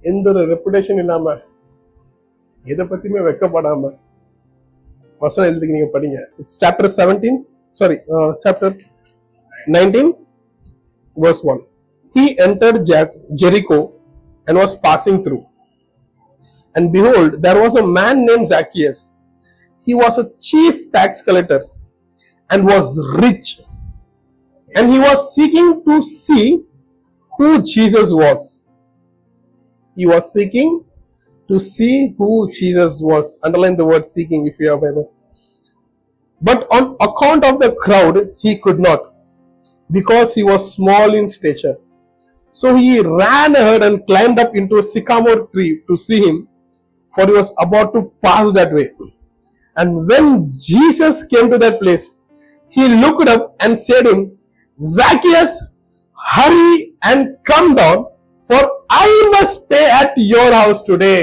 எந்த ஒரு ரெப்புடேஷன் இல்லாம எதை பத்தியுமே வெக்கப்படாம வசனம் எழுதி நீங்க படிங்க chapter seventeen sorry chapter nineteen verse 1 he entered Jac- jericho and was passing through and behold there was a man named zacchaeus he was a chief tax collector and was rich and he was seeking to see who jesus was he was seeking to see who jesus was underline the word seeking if you have bible but on account of the crowd he could not because he was small in stature. So he ran ahead and climbed up into a sycamore tree to see him, for he was about to pass that way. And when Jesus came to that place, he looked up and said to him, Zacchaeus, hurry and come down, for I must stay at your house today.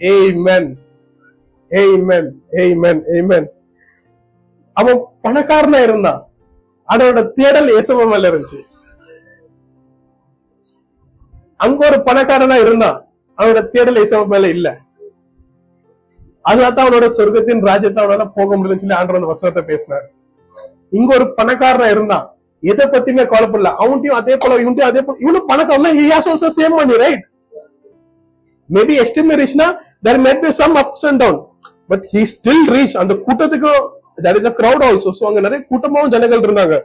Amen. Amen. Amen. Amen. அவன் பணக்காரனா இருந்தான் அதோட தேடல் இயேசுவ மேல இருந்துச்சு அங்க ஒரு பணக்காரனா இருந்தான் அவனோட தேடல் இயேசுவ மேல இல்ல அதனால அவனோட சொர்க்கத்தின் ராஜ்யத்தை அவனால போக முடியலன்னு சொல்லி ஆண்டவன் வசனத்தை பேசினார் இங்க ஒரு பணக்காரனா இருந்தான் எதை பத்தியுமே கவலைப்படல. அவன்ட்டையும் அதே போல இவன்ட்டையும் அதே போல. இவனும் பணக்காரனா. He has also same money right maybe extremely ரிச்னா there might be some ups and down. But he still reach அந்த கூட்டத்துக்கு that is a crowd also so அங்க நிறைய கூட்டமாவும் ஜனங்கள் இருந்தாங்க.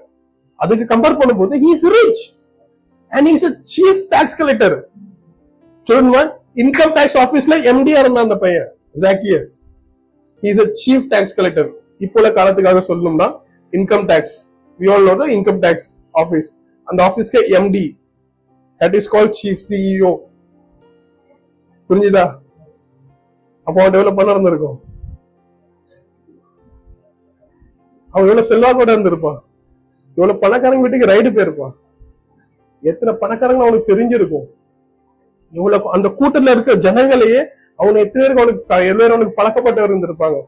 அதுக்கு கம்பேர் பண்ணும்போது he is rich. And he is a chief tax collector. சொல்லுங்க இன்கம் டாக்ஸ் ஆபீஸ்ல எம்டியா இருந்தான் அந்த பையன் Zacchaeus he is a chief tax collector. இப்போ உள்ள காலத்துக்காக சொல்லணும்னா income tax we all know the income tax office. அந்த ஆபீஸ்க்கு MD that is call chief CEO புரிஞ்சுதா? அப்போ அவன் எவ்வளவு பணம் இருந்திருக்கும். அவன் எவ்வளவு செல்வாக்கோட இருந்திருப்பான் இவ்வளவு பணக்காரங்க வீட்டுக்கு ரைடு போயிருப்பான் எத்தனை பணக்காரங்க அவனுக்கு தெரிஞ்சிருக்கும். இவ்வளவு அந்த கூட்டத்துல இருக்க ஜனங்களையே அவனை எத்தனை பேருக்கு அவனுக்கு க- அவனுக்கு பழக்கப்பட்டவர் இருந்திருப்பாங்க?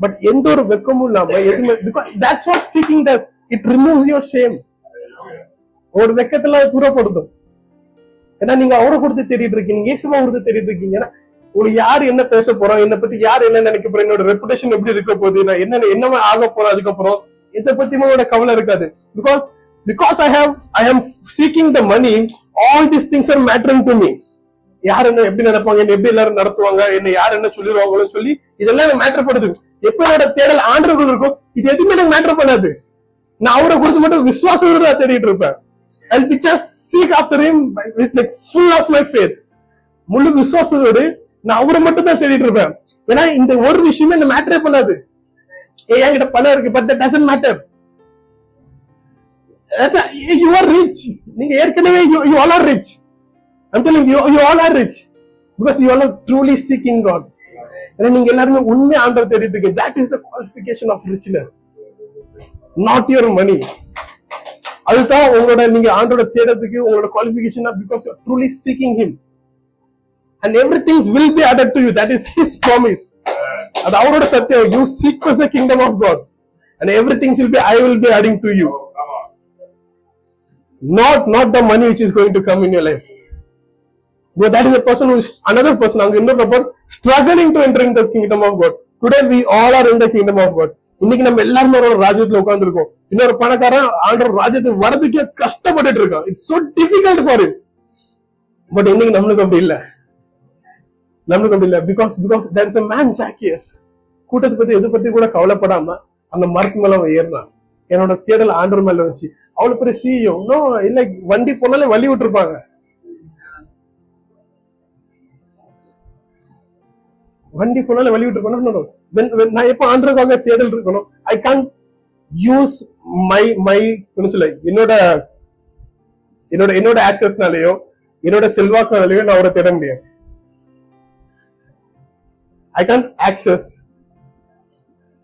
பட் எந்த ஒரு வெக்கமும் இல்லாம எதுவுமே because that's what seeking does it removes your shame ஒரு வெக்கத்துல தூரப்படுத்தும். ஏன்னா நீங்க அவரை கொடுத்து தேடிட்டு இருக்கீங்க இயேசுவா கொடுத்து தேடிட்டு இருக்கீங்க. ஏன்னா உங்களுக்கு யார் என்ன பேச போறோம் என்னை பத்தி யார் என்ன நினைக்க போறோம் என்னோட ரெப்புடேஷன் எப்படி இருக்க போகுது நான் என்ன என்னமா ஆக போறோம் அதுக்கப்புறம் இதை பத்தியுமே உங்களோட கவலை இருக்காது. Because because I have I am seeking the money all this things are mattering to me யார் என்ன எப்படி நினைப்பாங்க? என்ன எப்படி எல்லாரும் நடத்துவாங்க? என்ன யார் என்ன சொல்லிடுவாங்களோ சொல்லி இதெல்லாம் எனக்கு மேட்டர் பண்ணுது எப்ப என்னோட தேடல் ஆண்டவர்கள் இருக்கும் இது எதுவுமே எனக்கு மேட்டர் பண்ணாது. நான் அவரை கொடுத்து மட்டும் விசுவாசத்தோட நான் தேடிட்டு இருப்பேன். And be seek after him with like full of my faith முழு விசுவாசத்தோடு நான் அவரை மட்டும் தான் தேடிட்டு இருப்பேன். ஏன்னா இந்த ஒரு விஷயமே என்ன மேட்டரே பண்ணாது. ஏ என்கிட்ட பணம் இருக்கு but that doesn't matter you are rich நீங்க ஏற்கனவே you all are rich I'm telling you you all are rich because you all are truly seeking God ஏன்னா நீங்க எல்லாருமே உண்மை ஆண்டவர் தேடிட்டு இருக்கீங்க that is the qualification of richness not your money அதுதான் உங்களோட நீங்க ஆண்டோட தேடுறதுக்கு உங்களோட qualification because you truly seeking him and every things will be added to you that is his promise அது அவரோட சத்தியம். You seek for the kingdom of God. And everything will be I will be adding to you. Not not the money which is going to come in your life. But that is a person who is another person. அங்க இன்னொரு நபர் struggling to enter into the kingdom of God. Today we all are in the kingdom of God. இன்னைக்கு நம்ம எல்லாருமே ஒரு ராஜ்யத்துல உட்கார்ந்துருக்கோம். இன்னொரு பணக்காரன் ஆண்டர் ராஜ்யத்துக்கு வரதுக்கே கஷ்டப்பட்டுட்டு இருக்கான். It's so difficult for it but இன்னைக்கு நம்மளுக்கு அப்படி இல்ல. நம்மளுக்கு அப்படி இல்ல. Because because there is a man Zacchaeus கூட்டத்தை பத்தி எதை பத்தி கூட கவலைப்படாம அந்த மரத்து மேல அவன் ஏறினான் என்னோட தேடல் ஆண்டர் மேல வச்சு. அவ்வளவு பெரிய சிஇஓ இன்னும் இல்ல வண்டி போனாலே வழி விட்டுருப்பாங்க. வண்டி போனாலே வழி போனோம் நான் எப்போ ஆண்டருக்காக தேடல் இருக்கணும்? I can use my my சொல்ல என்னோட என்னோட என்னோட ஆக்சஸ்னாலேயோ என்னோட செல்வாக்குனாலேயோ நான் அவரை தேட முடியும் ஐ கான் ஆக்சஸ்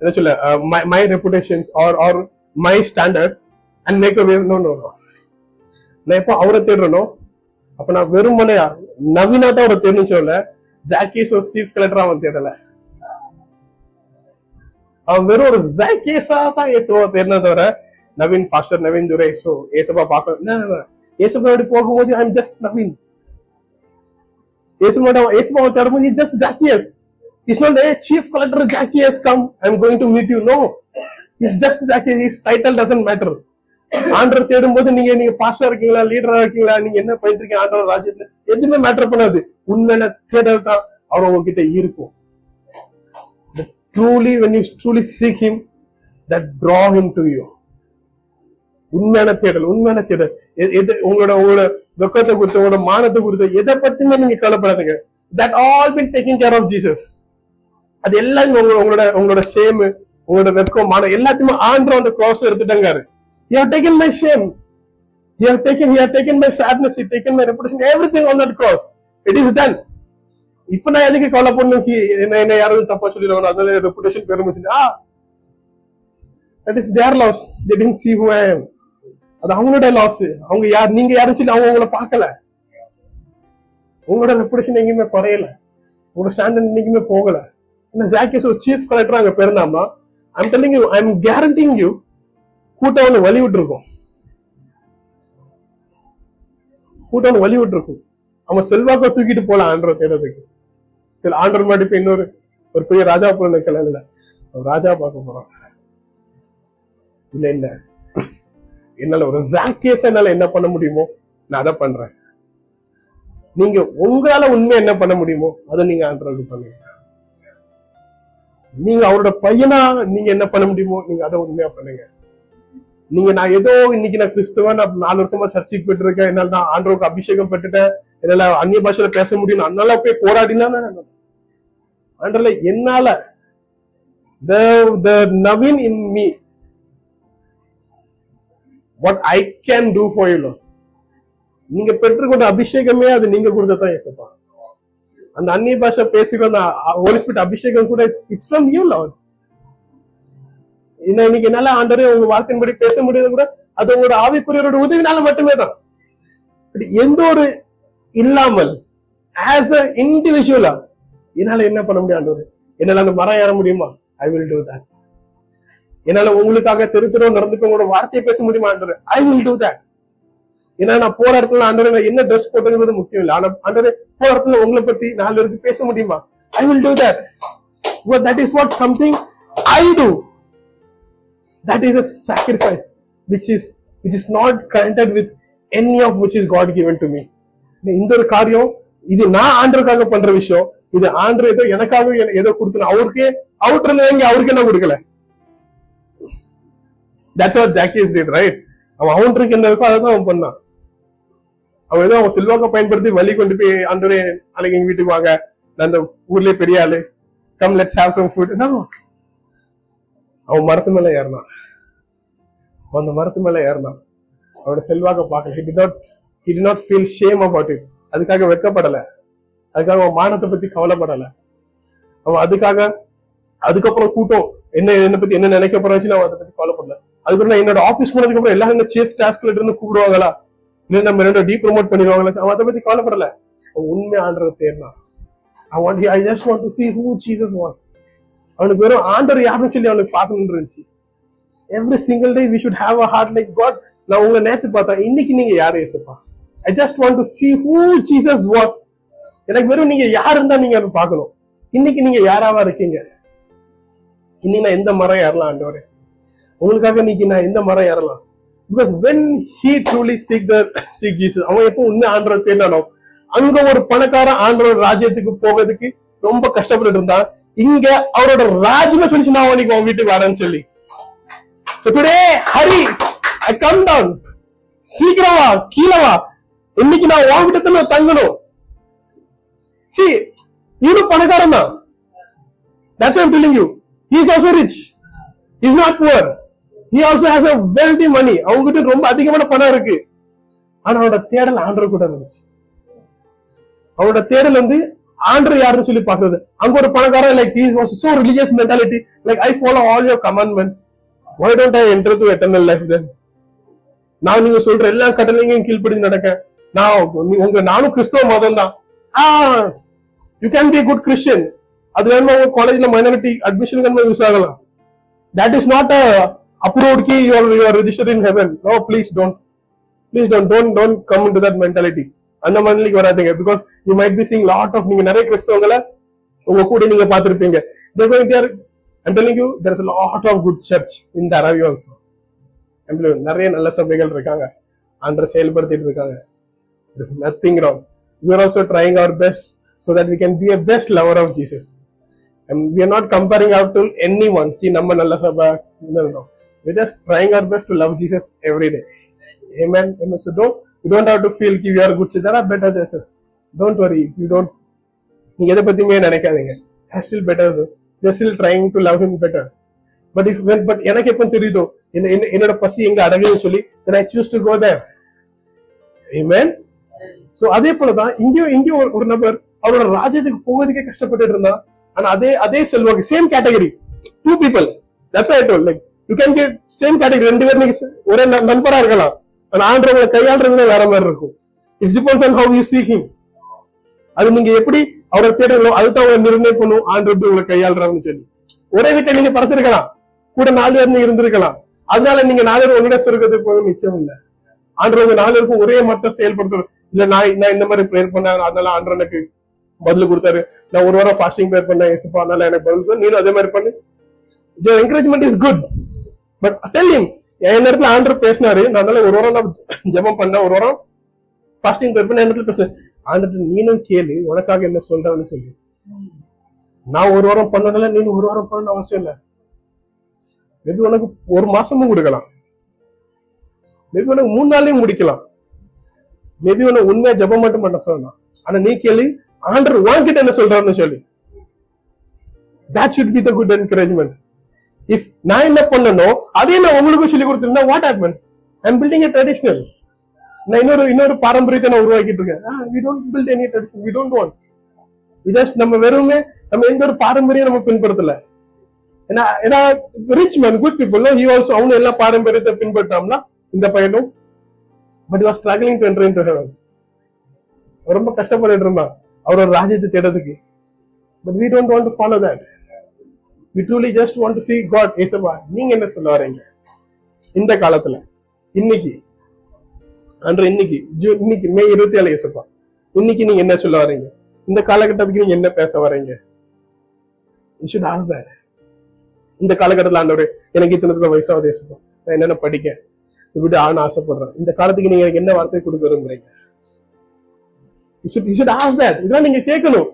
என்ன சொல்ல my my reputations are are my standard and make a wave no no no நான் எப்போ அவரை தேடுறனோ அப்ப நான் வெறுமனையா நவீனா தான் அவரை தேடணும்னு சொல்லல. ஜாக்கீஸ் ஒரு சீஃப் கலெக்டரா அவன் தேடல அவன் வெறும் ஒரு ஜாக்கேஸா தான் இயேசுவா தேடின தவிர நவீன் பாஸ்டர் நவீன் துரை சோ ஏசப்பா பார்க்க ஏசப்பா போகும்போது ஐ எம் ஜஸ்ட் நவீன் ஏசுமாட ஏசுமாவை தேடும்போது just Zacchaeus is not a chief collector Zacchaeus come I am going to meet you no is just Zacchaeus is title doesn't matter ஆண்டர் தேடும் போது நீங்க நீங்க பாஸ்டா இருக்கீங்களா லீடரா இருக்கீங்களா? நீங்க என்ன பண்ணிட்டு இருக்கீங்க? ஆண்டவர் ராஜ்யத்துல எதுவுமே மேட்டர் பண்ணாது. உண்மையான தேடல் தான் அவர் உங்ககிட்ட இருக்கும். Truly when you truly seek him that draw him to you உண்மையான தேடல் உண்மையான தேடல். எது உங்களோட உங்களோட வெக்கத்தை குறித்து உங்களோட மானத்தை குறித்து எதை பத்தியுமே நீங்க கவலைப்படாதுங்க. That all been taking care of Jesus அது எல்லாம் உங்களோட உங்களோட உங்களோட ஷேம் உங்களோட வெக்கம் மானம் எல்லாத்தையுமே ஆண்டவர் அந்த கிராஸ் எடுத்துட்டாங்க. You have taken my shame you have taken you have taken my sadness. You taken my reputation everything on that cross it is done இப்ப நான் எதுக்கு கவலை பண்ணும் என்ன என்ன யாராவது தப்பா சொல்லிடுவாங்க அதனால ரெப்புடேஷன் பெருமிச்சு ஆ that is their loss they tend see who I am. அது அவங்களோட லாஸ் அவங்க யார் நீங்க யாரும் சொல்லி அவங்க உங்களை பார்க்கல. உங்களோட ரெப்புடேஷன் எங்கேயுமே குறையல. உங்களோட ஸ்டாண்டர்ட் என்னைக்குமே போகல. ஏன்னா ஜாக்கியஸ் ஒரு சீஃப் கலெக்டர் அங்க பிறந்தாமா I'm telling you I'm guaranteeing you கூட்டம் வந்து வழி விட்டுருக்கும் கூட்டம் வந்து வழி விட்டுருக்கும் அவன் செல்வாக்க தூக்கிட்டு போல ஆண்டரை தேடுறதுக்கு. சரி ஆண்டர் மாதிரி இப்ப இன்னொரு ஒரு பெரிய ராஜா போல நிக்கல இல்ல ராஜா பார்க்க போறான். இல்ல இல்ல. என்னால ஒரு ஜாக்கியஸ் என்னால என்ன பண்ண முடியுமோ நான் அதை பண்றேன். நீங்க உங்களால உண்மை என்ன பண்ண முடியுமோ அதை நீங்க ஆண்டருக்கு பண்ணுங்க. நீங்க அவரோட பையனா நீங்க என்ன பண்ண முடியுமோ நீங்க அதை உண்மையா பண்ணுங்க. நீங்க நான் ஏதோ இன்னைக்கு நான் கிறிஸ்துவன் நாலு வருஷமா சர்ச்சைக்கு போயிட்டு இருக்கேன் என்னால நான் ஆண்டவருக்கு அபிஷேகம் பெற்றுட்டேன். என்னால அந்நிய பாஷையில பேச முடியும் அதனால போய் போராடினா ஆண்டர்ல என்னால? The the Naveen in me what I can do for you நீங்க பெற்றுக்கொண்ட அபிஷேகமே அது நீங்க கொடுத்ததான் ஏசப்பா அந்த அந்நிய பாஷை பேசுகிற அந்த ஹோலிஸ்பிரிட் அபிஷேகம் கூட இட்ஸ் ஃப்ரம் யூ லவ் இன்னும் இன்னைக்கு என்னால ஆண்டரே உங்க வார்த்தையின்படி பேச முடியாது கூட அது உங்களோட ஆவிக்குரியரோட உதவினால மட்டுமே தான். எந்த ஒரு இல்லாமல் ஆஸ் அ இண்டிவிஜுவலா என்னால என்ன பண்ண முடியும் ஆண்டவர்? என்னால அந்த மரம் ஏற முடியுமா? ஐ வில் டூ தட் என்னால உங்களுக்காக தெரு தெரு நடந்துக்க உங்களோட வார்த்தையை பேச முடியுமா ஆண்டவர்? ஐ வில் டூ தட் ஏன்னா நான் போற இடத்துல ஆண்டவர் நான் என்ன ட்ரெஸ் போட்டுங்கிறது முக்கியம் இல்லை. ஆனா ஆண்டவர் போற இடத்துல உங்களை பத்தி நாலு பேருக்கு பேச முடியுமா? I will do that that is what something I do that is a sacrifice which is which is not connected with any of which is God given to me. இந்த ஒரு காரியம் இது நான் ஆண்டருக்காக பண்ற விஷயம் இது ஆண்டர் ஏதோ எனக்காக எ- ஏதோ கொடுத்தணும் அவருக்கே அவுட் இருந்தவங்க அவருக்கு என்ன கொடுக்கல. That's what Zacchaeus is did right அவன் அவன்ருக்கு என்ன இருக்கோ அதை தான் அவன் பண்ணான். அவன் ஏதோ அவன் செல்வாக்க பயன்படுத்தி வழி கொண்டு போய் ஆண்டரே நாளைக்கு எங்க வீட்டுக்கு வாங்க. நான் அந்த ஊர்லயே பெரிய ஆளு. Come let's have some food என்ன அவன் மரத்து மேல ஏறினான். அவன் அந்த மரத்து மேல ஏறினான். அவனோட செல்வாக்க பார்க்கல. He not he did not feel shame about it அதுக்காக வெட்கப்படல. அதுக்காக அவன் மானத்தை பத்தி கவலைப்படல. அவன் அதுக்காக அதுக்கப்புறம் கூட்டம் என்ன என்ன பத்தி என்ன நினைக்க போறாச்சுன்னு அவன் அதை பத்தி கவலைப்படல. அதுக்கப்புறம் என்னோட ஆபீஸ் போனதுக்கு அப்புறம் எல்லாரும் என்ன சீஃப் டாஸ்க் இருந்து கூப்பிடுவாங்களா? இல்ல நம்ம ரெண்டும் டீ ப்ரொமோட் பண்ணிடுவாங்களா? அவன் அதை பத்தி கவலைப்படல. அவன் உண்மை ஆண்டரை தேர்னா I want I just want to see who Jesus was. அவனுக்கு வெறும் ஆண்டர் யாருன்னு சொல்லி அவனுக்கு பார்க்கணும்னு இருந்துச்சு. Every single day we should have a heart like God நான் உங்களை நேத்து பார்த்தேன். இன்னைக்கு நீங்க யாரு ஏசப்பா I just want to see who Jesus was எனக்கு வெறும் நீங்க யார் இருந்தா நீங்க அதை பார்க்கணும். இன்னைக்கு நீங்க யாராவா இருக்கீங்க? இன்னைக்கு நான் எந்த மரம் ஏறலாம் ஆண்டவரே? உங்களுக்காக இன்னைக்கு நான் எந்த மரம் ஏறலாம்? Because when he truly seek the seek Jesus அவன் எப்போ உண்மை ஆண்டவர் தேடணும்? அங்க ஒரு பணக்கார ஆண்டவர் ராஜ்யத்துக்கு போகிறதுக்கு ரொம்ப கஷ்டப்பட்டு இருந்தான். இங்க அவரோட ராஜ்யமே சொல்லி நான் இன்னைக்கு உன் வீட்டுக்கு வரேன்னு சொல்லி today hurry I come down சீக்கிரமா கீழவா இன்னைக்கு நான் உன் வீட்டை நான் தங்கணும் சி இவனும் பணக்காரன் தான் That's why I'm telling you. He is also rich. He is not poor. He also has a wealthy money. அவங்ககிட்ட ரொம்ப அதிகமான பணம் இருக்கு ஆனா அவனோட தேடல் ஆண்டர் கூட இருந்துச்சு அவனோட தேடல் வந்து ஆண்டர் யாருன்னு சொல்லி பாக்குறது அங்க ஒரு பணக்காரன் like he was so religious mentality like I follow all your commandments why don't I enter to eternal life then நான் நீங்க சொல்ற எல்லா கட்டளையும் கீழ்ப்படிஞ்சு நடக்க நான் உங்க நானும் கிறிஸ்தவ மதம் தான் you can be good Christian அது வேணுமா உங்க காலேஜ்ல மைனாரிட்டி அட்மிஷனுக்கு யூஸ் ஆகலாம் that is not a approved Ki your your register in heaven no please don't please don't don't don't come to that mentality அந்த மனநிலைக்கு வராதுங்க because you might be seeing lot of நீங்க நிறைய கிறிஸ்தவங்களை உங்க கூட நீங்க பார்த்திருப்பீங்க லாட் ஆஃப் குட் சர்ச் இந்த அரவி ஆல்சோ நிறைய நல்ல சபைகள் இருக்காங்க அன்ற செயல்படுத்திட்டு இருக்காங்க nothing wrong we also trying our best so that we can be a best lover of Jesus we are not comparing out to anyone கி நம்ம நல்ல சபை we just trying our best to love Jesus every day amen amen so amen have don't you don't have to feel ki better are don't worry you don't நீங்க எதை பத்தியுமே நினைக்காதீங்க. Still better they're still trying to love him better but if but எனக்கு எப்போ தெரியுதோ என்ன- என்னோட பசி எங்க அடங்குன்னு சொல்லி தென் ஐ சூஸ் டு கோ தேர் ஏமேன் சோ அதே போலதான் இங்கேயும் இங்கேயும் ஒரு- நபர் அவரோட ராஜ்யத்துக்கு போகிறதுக்கே கஷ்டப்பட்டுட்டு இருந்தா ஆனா அதே அதே செல்வாக்கு same category two people that's I told like you can get same category ரெண்டு பேர் நீங்க ஒரே நண்பரா இருக்கலாம். ஆண்டவங்களை கையாளுற விதம் வேற மாதிரி இருக்கும். It's depends on how you seek him அது நீங்க எப்படி அவரை தேடணும் அதுதான் அவங்க நிர்ணயம் பண்ணும் ஆண்டு எப்படி உங்களை கையாளுறாங்கன்னு சொல்லி. ஒரே வீட்டை நீங்க பறத்திருக்கலாம் கூட நாலு பேர் நீங்க இருந்திருக்கலாம். அதனால நீங்க நாலு பேர் உங்களோட சொர்க்கத்துக்கு போக நிச்சயம் இல்ல. ஆண்டு உங்க நாலு பேருக்கும் ஒரே மட்டும் செயல்படுத்துறோம் இல்ல நான் நான் இந்த மாதிரி ப்ரேயர் பண்ணேன் அதனால ஆண்டு எனக்கு பதில் கொடுத்தாரு. நான் ஒரு வாரம் ஃபாஸ்டிங் ப்ரேயர் பண்ணேன் இயேசுப்பா அதனால எனக்கு பதில் கொடு. நீனும் அதே மாதிரி பண்ணு. Encouragement is good but tell என் நேரத்துல ஆண்டர் பேசினாரு. நான் அதனால ஒரு வாரம் நான் ஜெபம் பண்ணேன். ஒரு வாரம் ஃபாஸ்டிங் ப்ரேயர் பண்ண நேரத்துல பேசினேன். ஆண்டர் நீனும் கேளு உனக்காக என்ன சொல்றேன்னு சொல்லி. நான் ஒரு வாரம் பண்ணனால நீ ஒரு வாரம் பண்ணணும் அவசியம் இல்ல. மேபி உனக்கு ஒரு மாசமும் கொடுக்கலாம். மேபி உனக்கு மூணு நாளையும் முடிக்கலாம். மேபி உனக்கு உண்மையா ஜெபம் மட்டும் பண்ண சொல்லலாம். ஆனா நீ கேளு ஆண்டர் உன்கிட்ட என்ன சொல்றாருன்னு சொல்லி. That should be the good encouragement if நான் என்ன பண்ணணும் அதே நான் உங்களுக்கு சொல்லி கொடுத்திருந்தா what happen I'm building a traditional நான் இன்னொரு இன்னொரு பாரம்பரியத்தை நான் உருவாக்கிட்டு இருக்கேன் we don't build any tradition we don't want just நம்ம வெறுமே நம்ம எந்த ஒரு பாரம்பரியம் நம்ம பின்படுத்தல. ஏன்னா ஏன்னா rich man good people he also அவனு எல்லா பாரம்பரியத்தை பின்பற்றாம்னா இந்த பையனும் but was struggling to enter into heaven ரொம்ப கஷ்டப்பட்டுட்டு இருந்தான். அவரோட ராஜ்யத்தை தேடுறதுக்கு. But we don't want to follow that we just just want see see god. ஏசப்பா நீங்க என்ன சொல்ல வரீங்க? இந்த காலத்துல இன்னைக்கு அன்று இன்னைக்கு ஜூன் இன்னைக்கு மே இருபத்தி ஏழு ஏசப்பா இன்னைக்கு நீங்க என்ன சொல்ல வரீங்க? இந்த காலகட்டத்துக்கு நீங்க என்ன பேச வரீங்க? You should ask இந்த காலகட்டத்துல ஆண்டவர் எனக்கு இத்தனை வயசாவது ஏசப்பா. நான் என்னென்ன படிக்க இப்படி ஆன ஆசைப்படுறேன். இந்த காலத்துக்கு நீங்க எனக்கு என்ன வார்த்தை கொடுக்க விரும்புறீங்க? இதெல்லாம் நீங்க கேட்கணும்.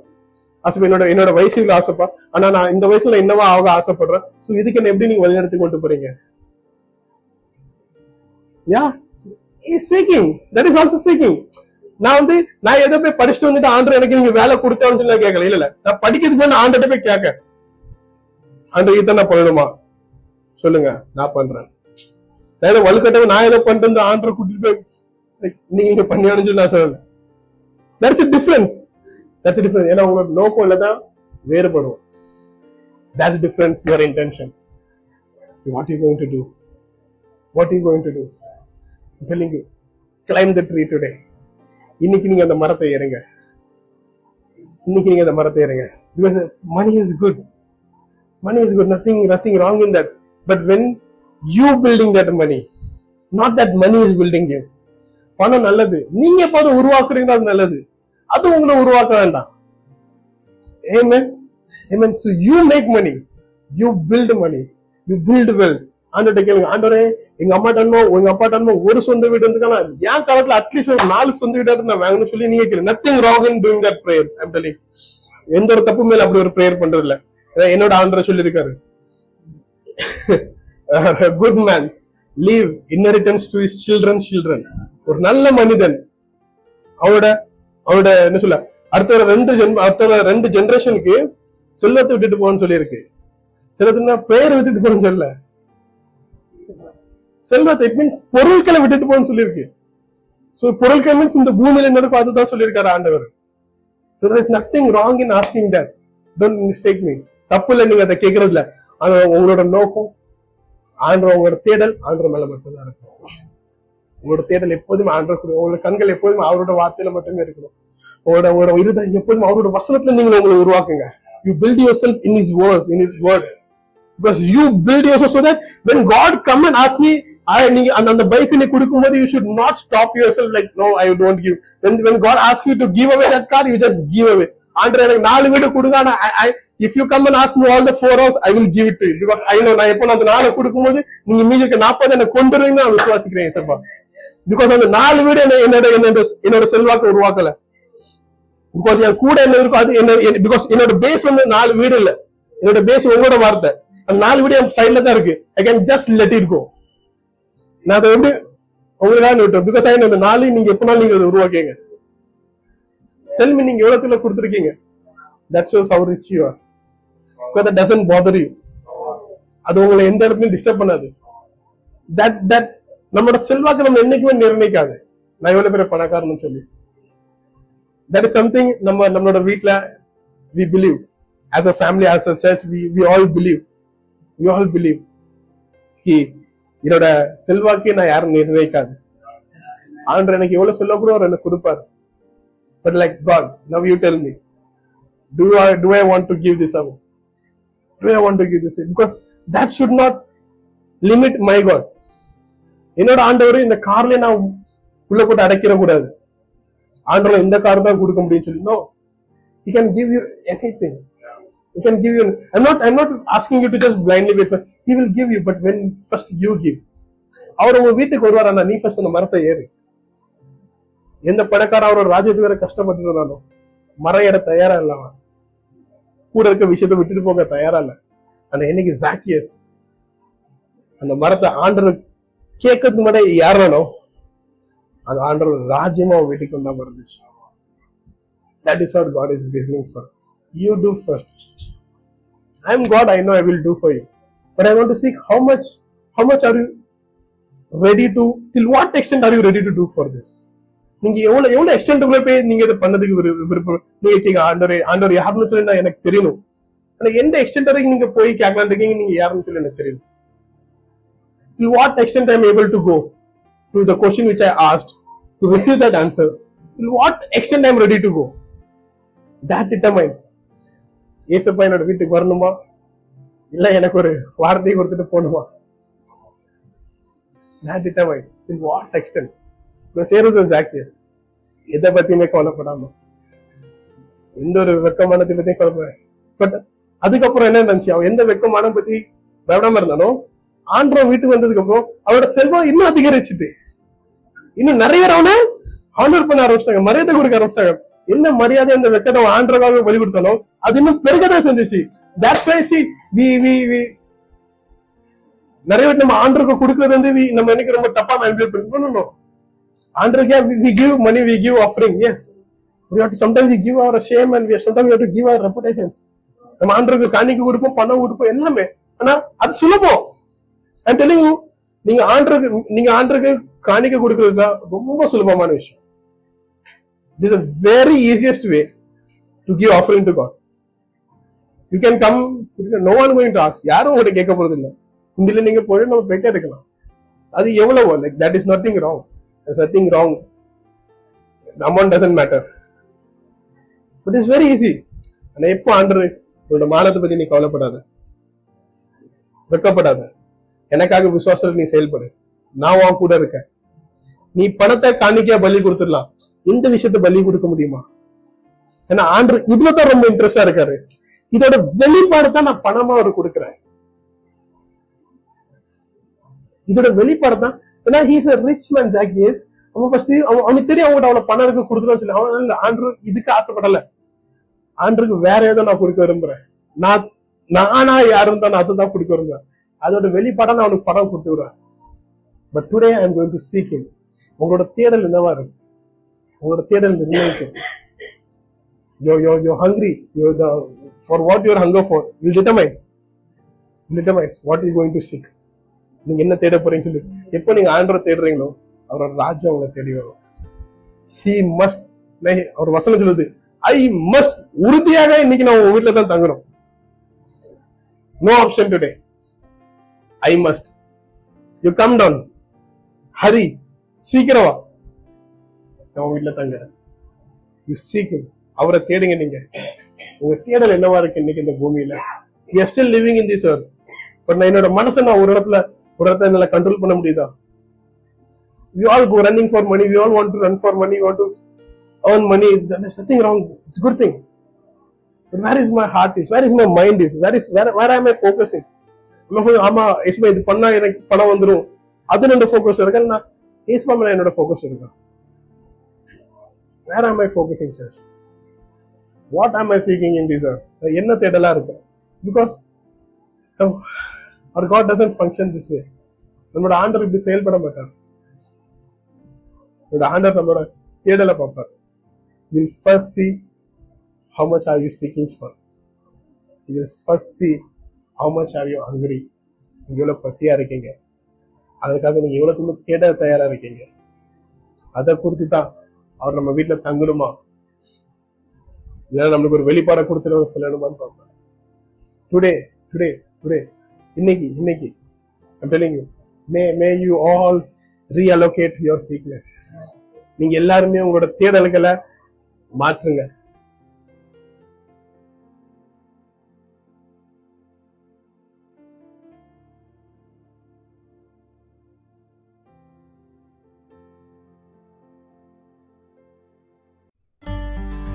ஆசைப்பா என்னோட என்னோட வயசு இவ்வளவு ஆசைப்பா. ஆனா நான் இந்த வயசுல என்னவா ஆக ஆசைப்படுறேன். சோ இதுக்கு என்ன எப்படி நீங்க வழிநடத்தி கொண்டு போறீங்க? Yeah is seeking that is also seeking நான் வந்து நான் எதை போய் படிச்சுட்டு வந்துட்டு ஆண்டு எனக்கு நீங்க வேலை கொடுத்தேன்னு சொல்லி கேட்கல. இல்ல இல்ல. நான் படிக்கிறதுக்கு முன்னாடி ஆண்டுகிட்ட போய் கேட்க. ஆண்டு இதை நான் பண்ணணுமா? சொல்லுங்க. நான் பண்றேன். நான் ஏதோ வலுக்கட்டவே நான் ஏதோ பண்றேன் ஆண்டரை கூட்டிட்டு போய் நீங்க இங்க பண்ணியான்னு சொல்லி நான் சொல்லல. தட்ஸ் டிஃபரன்ஸ் தட்ஸ் டிஃபரன்ஸ் ஏன்னா உங்களோட நோக்கம் இல்லதான் வேறுபடும். That's difference your intention what you going to do what you going to do telling you climb the tree இன்னைக்கு நீங்க அந்த மரத்தை ஏறுங்க. இன்னைக்கு நீங்க அந்த மரத்தை ஏறுங்க. Because money is good money is good nothing nothing wrong in that but when you building that money not that money is building you பணம் நல்லது. நீங்க எப்போது உருவாக்குறீங்களோ அது நல்லது. அது உங்களை உருவாக்க வேண்டாம். Amen amen so you make money you build money you build wealth. ஆண்டோட கேளுங்க. ஆண்டோரே எங்க அம்மா டன்மோ உங்க அப்பா டன்மோ ஒரு சொந்த வீடு இருந்துக்கான என் காலத்துல அட்லீஸ்ட் ஒரு நாலு சொந்த வீடா நான் வாங்கணும்னு சொல்லி நீங்க கேளு. Nothing wrong in doing that prayers I'm telling எந்த ஒரு தப்பு மேல அப்படி ஒரு பிரேயர் பண்றது இல்ல என்னோட ஆண்டர் சொல்லியிருக்காரு. Good man leave inheritance to his children children ஒரு நல்ல மனிதன் அவரோட அவரோட என்ன சொல்ல அடுத்த ரெண்டு ஜென் அடுத்த ரெண்டு ஜென்ரேஷனுக்கு செல்வத்தை விட்டுட்டு போன்னு சொல்லியிருக்கு. செல்வத்துனா பெயர் விட்டுட்டு போறேன்னு சொல்லல. செல்வத்தை இட் மீன்ஸ் பொருட்களை விட்டுட்டு போன்னு சொல்லியிருக்கு. சோ பொருட்கள் மீன்ஸ் இந்த பூமியில என்ன பார்த்து தான் சொல்லியிருக்காரு ஆண்டவர். So there nothing wrong in asking that don't mistake me தப்பு இல்லை நீங்க அதை கேட்கறதுல ஆனா உங்களோட நோக்கம் ஆண்டவர் உங்களோட தேடல் ஆண்டவர் மேல மட்டும்தான் இருக்கும். உங்களோட தேடல் எப்போதும் ஆண்டவர் கூட உங்களோட கண்கள் எப்போதும் அவரோட வார்த்தையில மட்டுமே இருக்கணும். உங்களோட உங்களோட இருதயம் எப்போதும் அவரோட வசனத்துல நீங்க உங்களை உருவாக்குங்க. You build yourself in his words in his word because you build yourself so that when God come and ask me I நீங்க அந்த அந்த பைக் நீ கொடுக்கும்போது should not stop yourself like no I don't give when when God ask you to give away that car you just give away ஆண்டர் எனக்கு நாலு வீடு கொடுங்க. ஆனா I, I if you come and ask me all the four hours I will give it to you. Because நான் எப்போ நான் அந்த நாலு கொடுக்கும்போது நீங்க மீதி இருக்க நாற்பது எனக்கு கொண்டு வருவீங்கன்னு நான் விசுவாசிக்கிறேன் சார் பிகாஸ் அந்த நாலு வீடு என்ன என்னோட என்னோட என்னோட செல்வாக்கு உருவாக்கல. பிகாஸ் என் கூட என்ன இருக்கும் அது என்ன பிகாஸ் என்னோட பேஸ் வந்து நாலு வீடு இல்ல. என்னோட பேஸ் உங்களோட வார்த்தை. அந்த நாலு வீடு என் சைட்ல தான் இருக்கு. I can just let it go நான் அதை வந்து உங்களுக்காக விட்டோம் பிகாஸ் ஐ அந்த நாளையும் நீங்க எப்பனாலும் நீங்க அதை உருவாக்கிங்க டெல்மி நீங்க எவ்வளவுல கொடுத்துருக்கீங்க? That shows our rich you are because that doesn't bother you அது உங்களை எந்த இடத்துலயும் டிஸ்டர்ப் பண்ணாது. தட் தட் நம்மளோட செல்வாக்கு நம்ம என்னைக்குமே நிர்ணயிக்காது நான் எவ்வளவு பேர் பணக்காரன்னு சொல்லி தட் இஸ் சம்திங் நம்ம நம்மளோட வீட்ல we believe as a family as a church we we all believe we all believe கி என்னோட செல்வாக்கே நான் யாரும் நிர்ணயிக்காது ஆண்டர் எனக்கு எவ்வளவு சொல்ல கூட அவர் எனக்கு கொடுப்பாரு but like God now you tell me do I do I want to give this away? Do I want to give this away? Because that should not limit my God. என்னோட ஆண்டவரும் இந்த கார்ல நான் உள்ள போட்டு அடைக்கிற கூடாது ஆண்டவர் இந்த கார் தான் கொடுக்க முடியும்னு சொல்லி. No can give give thing you he can give you i'm not i'm not asking you to just blindly wait he will give you but when first you give அவர் உங்க வீட்டுக்கு வருவார் ஆனா நீ ஃபர்ஸ்ட் அந்த மரத்தை ஏறு. எந்த பணக்கார அவரோட ராஜ்யத்துக்கு வேற கஷ்டப்பட்டு இருந்தாலும் மரம் ஏற தயாரா இல்லாம கூட இருக்க விஷயத்தை விட்டுட்டு போக தயாரா இல்ல. ஆனா என்னைக்கு ஜாக்கியஸ் அந்த மரத்தை ஆண்டருக்கு கேட்கறதுக்கு முன்னாடி யாரனோ அது ஆண்டர் ராஜ்யமா அவன் வீட்டுக்கு வந்தா இருந்துச்சு. That is what God is beginning for you do first I am God I know I will do for you but I want to seek how much how much are you ready to till what extent are you ready to do for this நீங்க எவ்வளவு எவ்வளவு எக்ஸ்டென்ட்டுக்குள்ள போய் நீங்க இதை பண்ணதுக்கு விருப்பம் நீங்க கேட்க ஆண்டவர் ஆண்டவர் யாருன்னு சொல்லி நான் எனக்கு தெரியணும். ஆனா எந்த எக்ஸ்டென்ட் வரைக்கும் நீங்க போய் கேட்கலாம் இருக்கீங்க நீங்க யாருன்னு சொல்லி எனக்கு தெரியணும். Till what extent I am able to go to the question which I asked to receive that answer till what extent I am ready to go that determines ஏசப்பா என்னோட வீட்டுக்கு வரணுமா இல்ல எனக்கு ஒரு வார்த்தை கொடுத்துட்டு போகணுமா that determines till what extent நான் சேருது ஜாக்கியஸ் எதை பத்தியுமே கவலைப்படாம எந்த ஒரு வெக்கமானத்தை பத்தியும் கவலைப்பட பட் அதுக்கப்புறம் என்ன இருந்துச்சு அவன் எந்த வெக்கமான பத்தி பயப்படாம இருந்தாலும் ஆண்டவன் வீட்டுக்கு வந்ததுக்கு அப்புறம் அவரோட செல்வம் இன்னும் அதிகரிச்சுட்டு. இன்னும் நிறைய பேர் அவனை ஆனர் பண்ண ஆரம்பிச்சாங்க மரியாதை கொடுக்க ஆரம்பிச்சாங்க என்ன மரியாதை அந்த வெக்கத்தை அவன் ஆண்டவராக பலி கொடுத்தாலும் அது இன்னும் பெருகதான் செஞ்சுச்சு. That's why see we we we நிறைய பேர் நம்ம ஆண்டருக்கு கொடுக்கறது வந்து நம்ம எனக்கு ரொம்ப தப்பா மேனிபுலேட் பண்ணணும் ஆண்டருக்கு we give money we give offering as we have to sometimes we give our shame and we sometimes we have to give our reputations. நம்ம ஆண்டருக்கு காணிக்க கொடுப்போம் பணம் கொடுப்போம் எல்லாமே. ஆனா அது சுலபம். அண்ட் டெலிங் நீங்க ஆண்டருக்கு நீங்க ஆண்டருக்கு காணிக்க கொடுக்கறது ரொம்ப சுலபமான விஷயம். It is a very easiest way to give offering to God you can come no one going to ask யாரும் உங்கள்கிட்ட கேட்க போறது இல்லை. இந்தில நீங்க போய் நம்ம போயிட்டே இருக்கலாம். அது எவ்வளவோ like that is nothing wrong nothing wrong amount doesn't matter but is very easy ஆனா எப்போ ஆண்டர் உன்னோட மானத்தை பத்தி நீ கவலைப்படாத. வெக்கப்படாத எனக்காக விசுவாசத்துல நீ செயல்படு. நான் உன் கூட இருக்கேன். நீ பணத்தை காணிக்கையா பலி கொடுத்துடலாம். இந்த விஷயத்த பலி கொடுக்க முடியுமா? ஏன்னா ஆண்டு இதுல தான் ரொம்ப இன்ட்ரெஸ்டா இருக்காரு. இதோட வெளிப்பாடு தான் நான் பணமா அவர் கொடுக்குறேன். இதோட வெளிப்பாடு தான் ஏன்னா he's a rich man Zacchaeus அவன் ஃபர்ஸ்ட் அவனுக்கு தெரியும் அவங்ககிட்ட அவ்வளவு பணம் இருக்கு கொடுத்துருன்னு சொல்லி. அவன் இல்ல ஆண்டு இதுக்கு ஆசைப்படல. ஆண்டுக்கு வேற ஏதோ நான் கொடுக்க விரும்புறேன். நான் நானா யாரும் தான் நான் அதுதான் கொடுக்க விரும்புறேன். அதோட வெளிப்பாடா நான் அவனுக்கு படம் கொடுத்து விடுவேன். But today I am going to seek him. உங்களோட தேடல் என்னவா இருக்கு? உங்களோட தேடல் நிர்ணயிக்கும் your your your hungry your the for what your hunger for will determines determines what you going to seek நீங்க என்ன தேட போறீங்கன்னு சொல்லி. எப்போ நீங்க ஆண்டரை தேடுறீங்களோ அவரோட ராஜ்யம் உங்களை தேடி வரும். ஹி மஸ்ட் அவர் வசனம் சொல்லுது ஐ மஸ்ட் உறுதியாக இன்னைக்கு நான் உங்க வீட்டுல தான் தங்குறோம் no option today I must you come down hurry சீக்கிரமா நான் வீட்டுல தங்க யூ சீக்கிரம் அவரை தேடுங்க நீங்க உங்க தேடல் என்னவா இருக்கு இன்னைக்கு இந்த பூமியில we are still living in this earth but நான் என்னோட மனசை நான் ஒரு இடத்துல ஒரு இடத்துல என்னால கண்ட்ரோல் பண்ண முடியுதா you all go running for money we all want to run for money want to earn money that is nothing wrong it's good thing where is my heart is where is my mind is where is where where I my focusing am ஆமா ஏசுமா இது பண்ணா எனக்கு பணம் வந்துடும் அது என்னோட focus இருக்கா? நான் ஏசுமா மேல என்னோட ஃபோக்கஸ் இருக்கா? வேர் ஆம் ஐ ஃபோக்கஸிங் சார் வாட் ஆம் ஐ சீக்கிங் இன் திஸ் என்ன தேடலா இருக்கும் because our God doesn't function this way நம்மளோட ஆண்டர் இப்படி செயல்பட மாட்டார். நம்மளோட ஆண்டர் நம்மளோட தேடலை பார்ப்பார். Will first see how much are you seeking for will first see how much are you hungry நீங்க எவ்வளவு பசியா இருக்கீங்க. அதற்காக நீங்க எவ்வளவு தூரம் தேட தயாரா இருக்கீங்க. அதை குறித்து தான் அவர் நம்ம வீட்டுல தங்கணுமா? இல்லைன்னா நம்மளுக்கு ஒரு வெளிப்பாடை கொடுத்துட்டு சொல்லணுமான்னு பார்ப்பேன் டுடே டுடே டுடே இன்னைக்கு இன்னைக்கு. I'm may may you all reallocate your seekness நீங்க எல்லாருமே உங்களோட தேடல்களை மாற்றுங்க.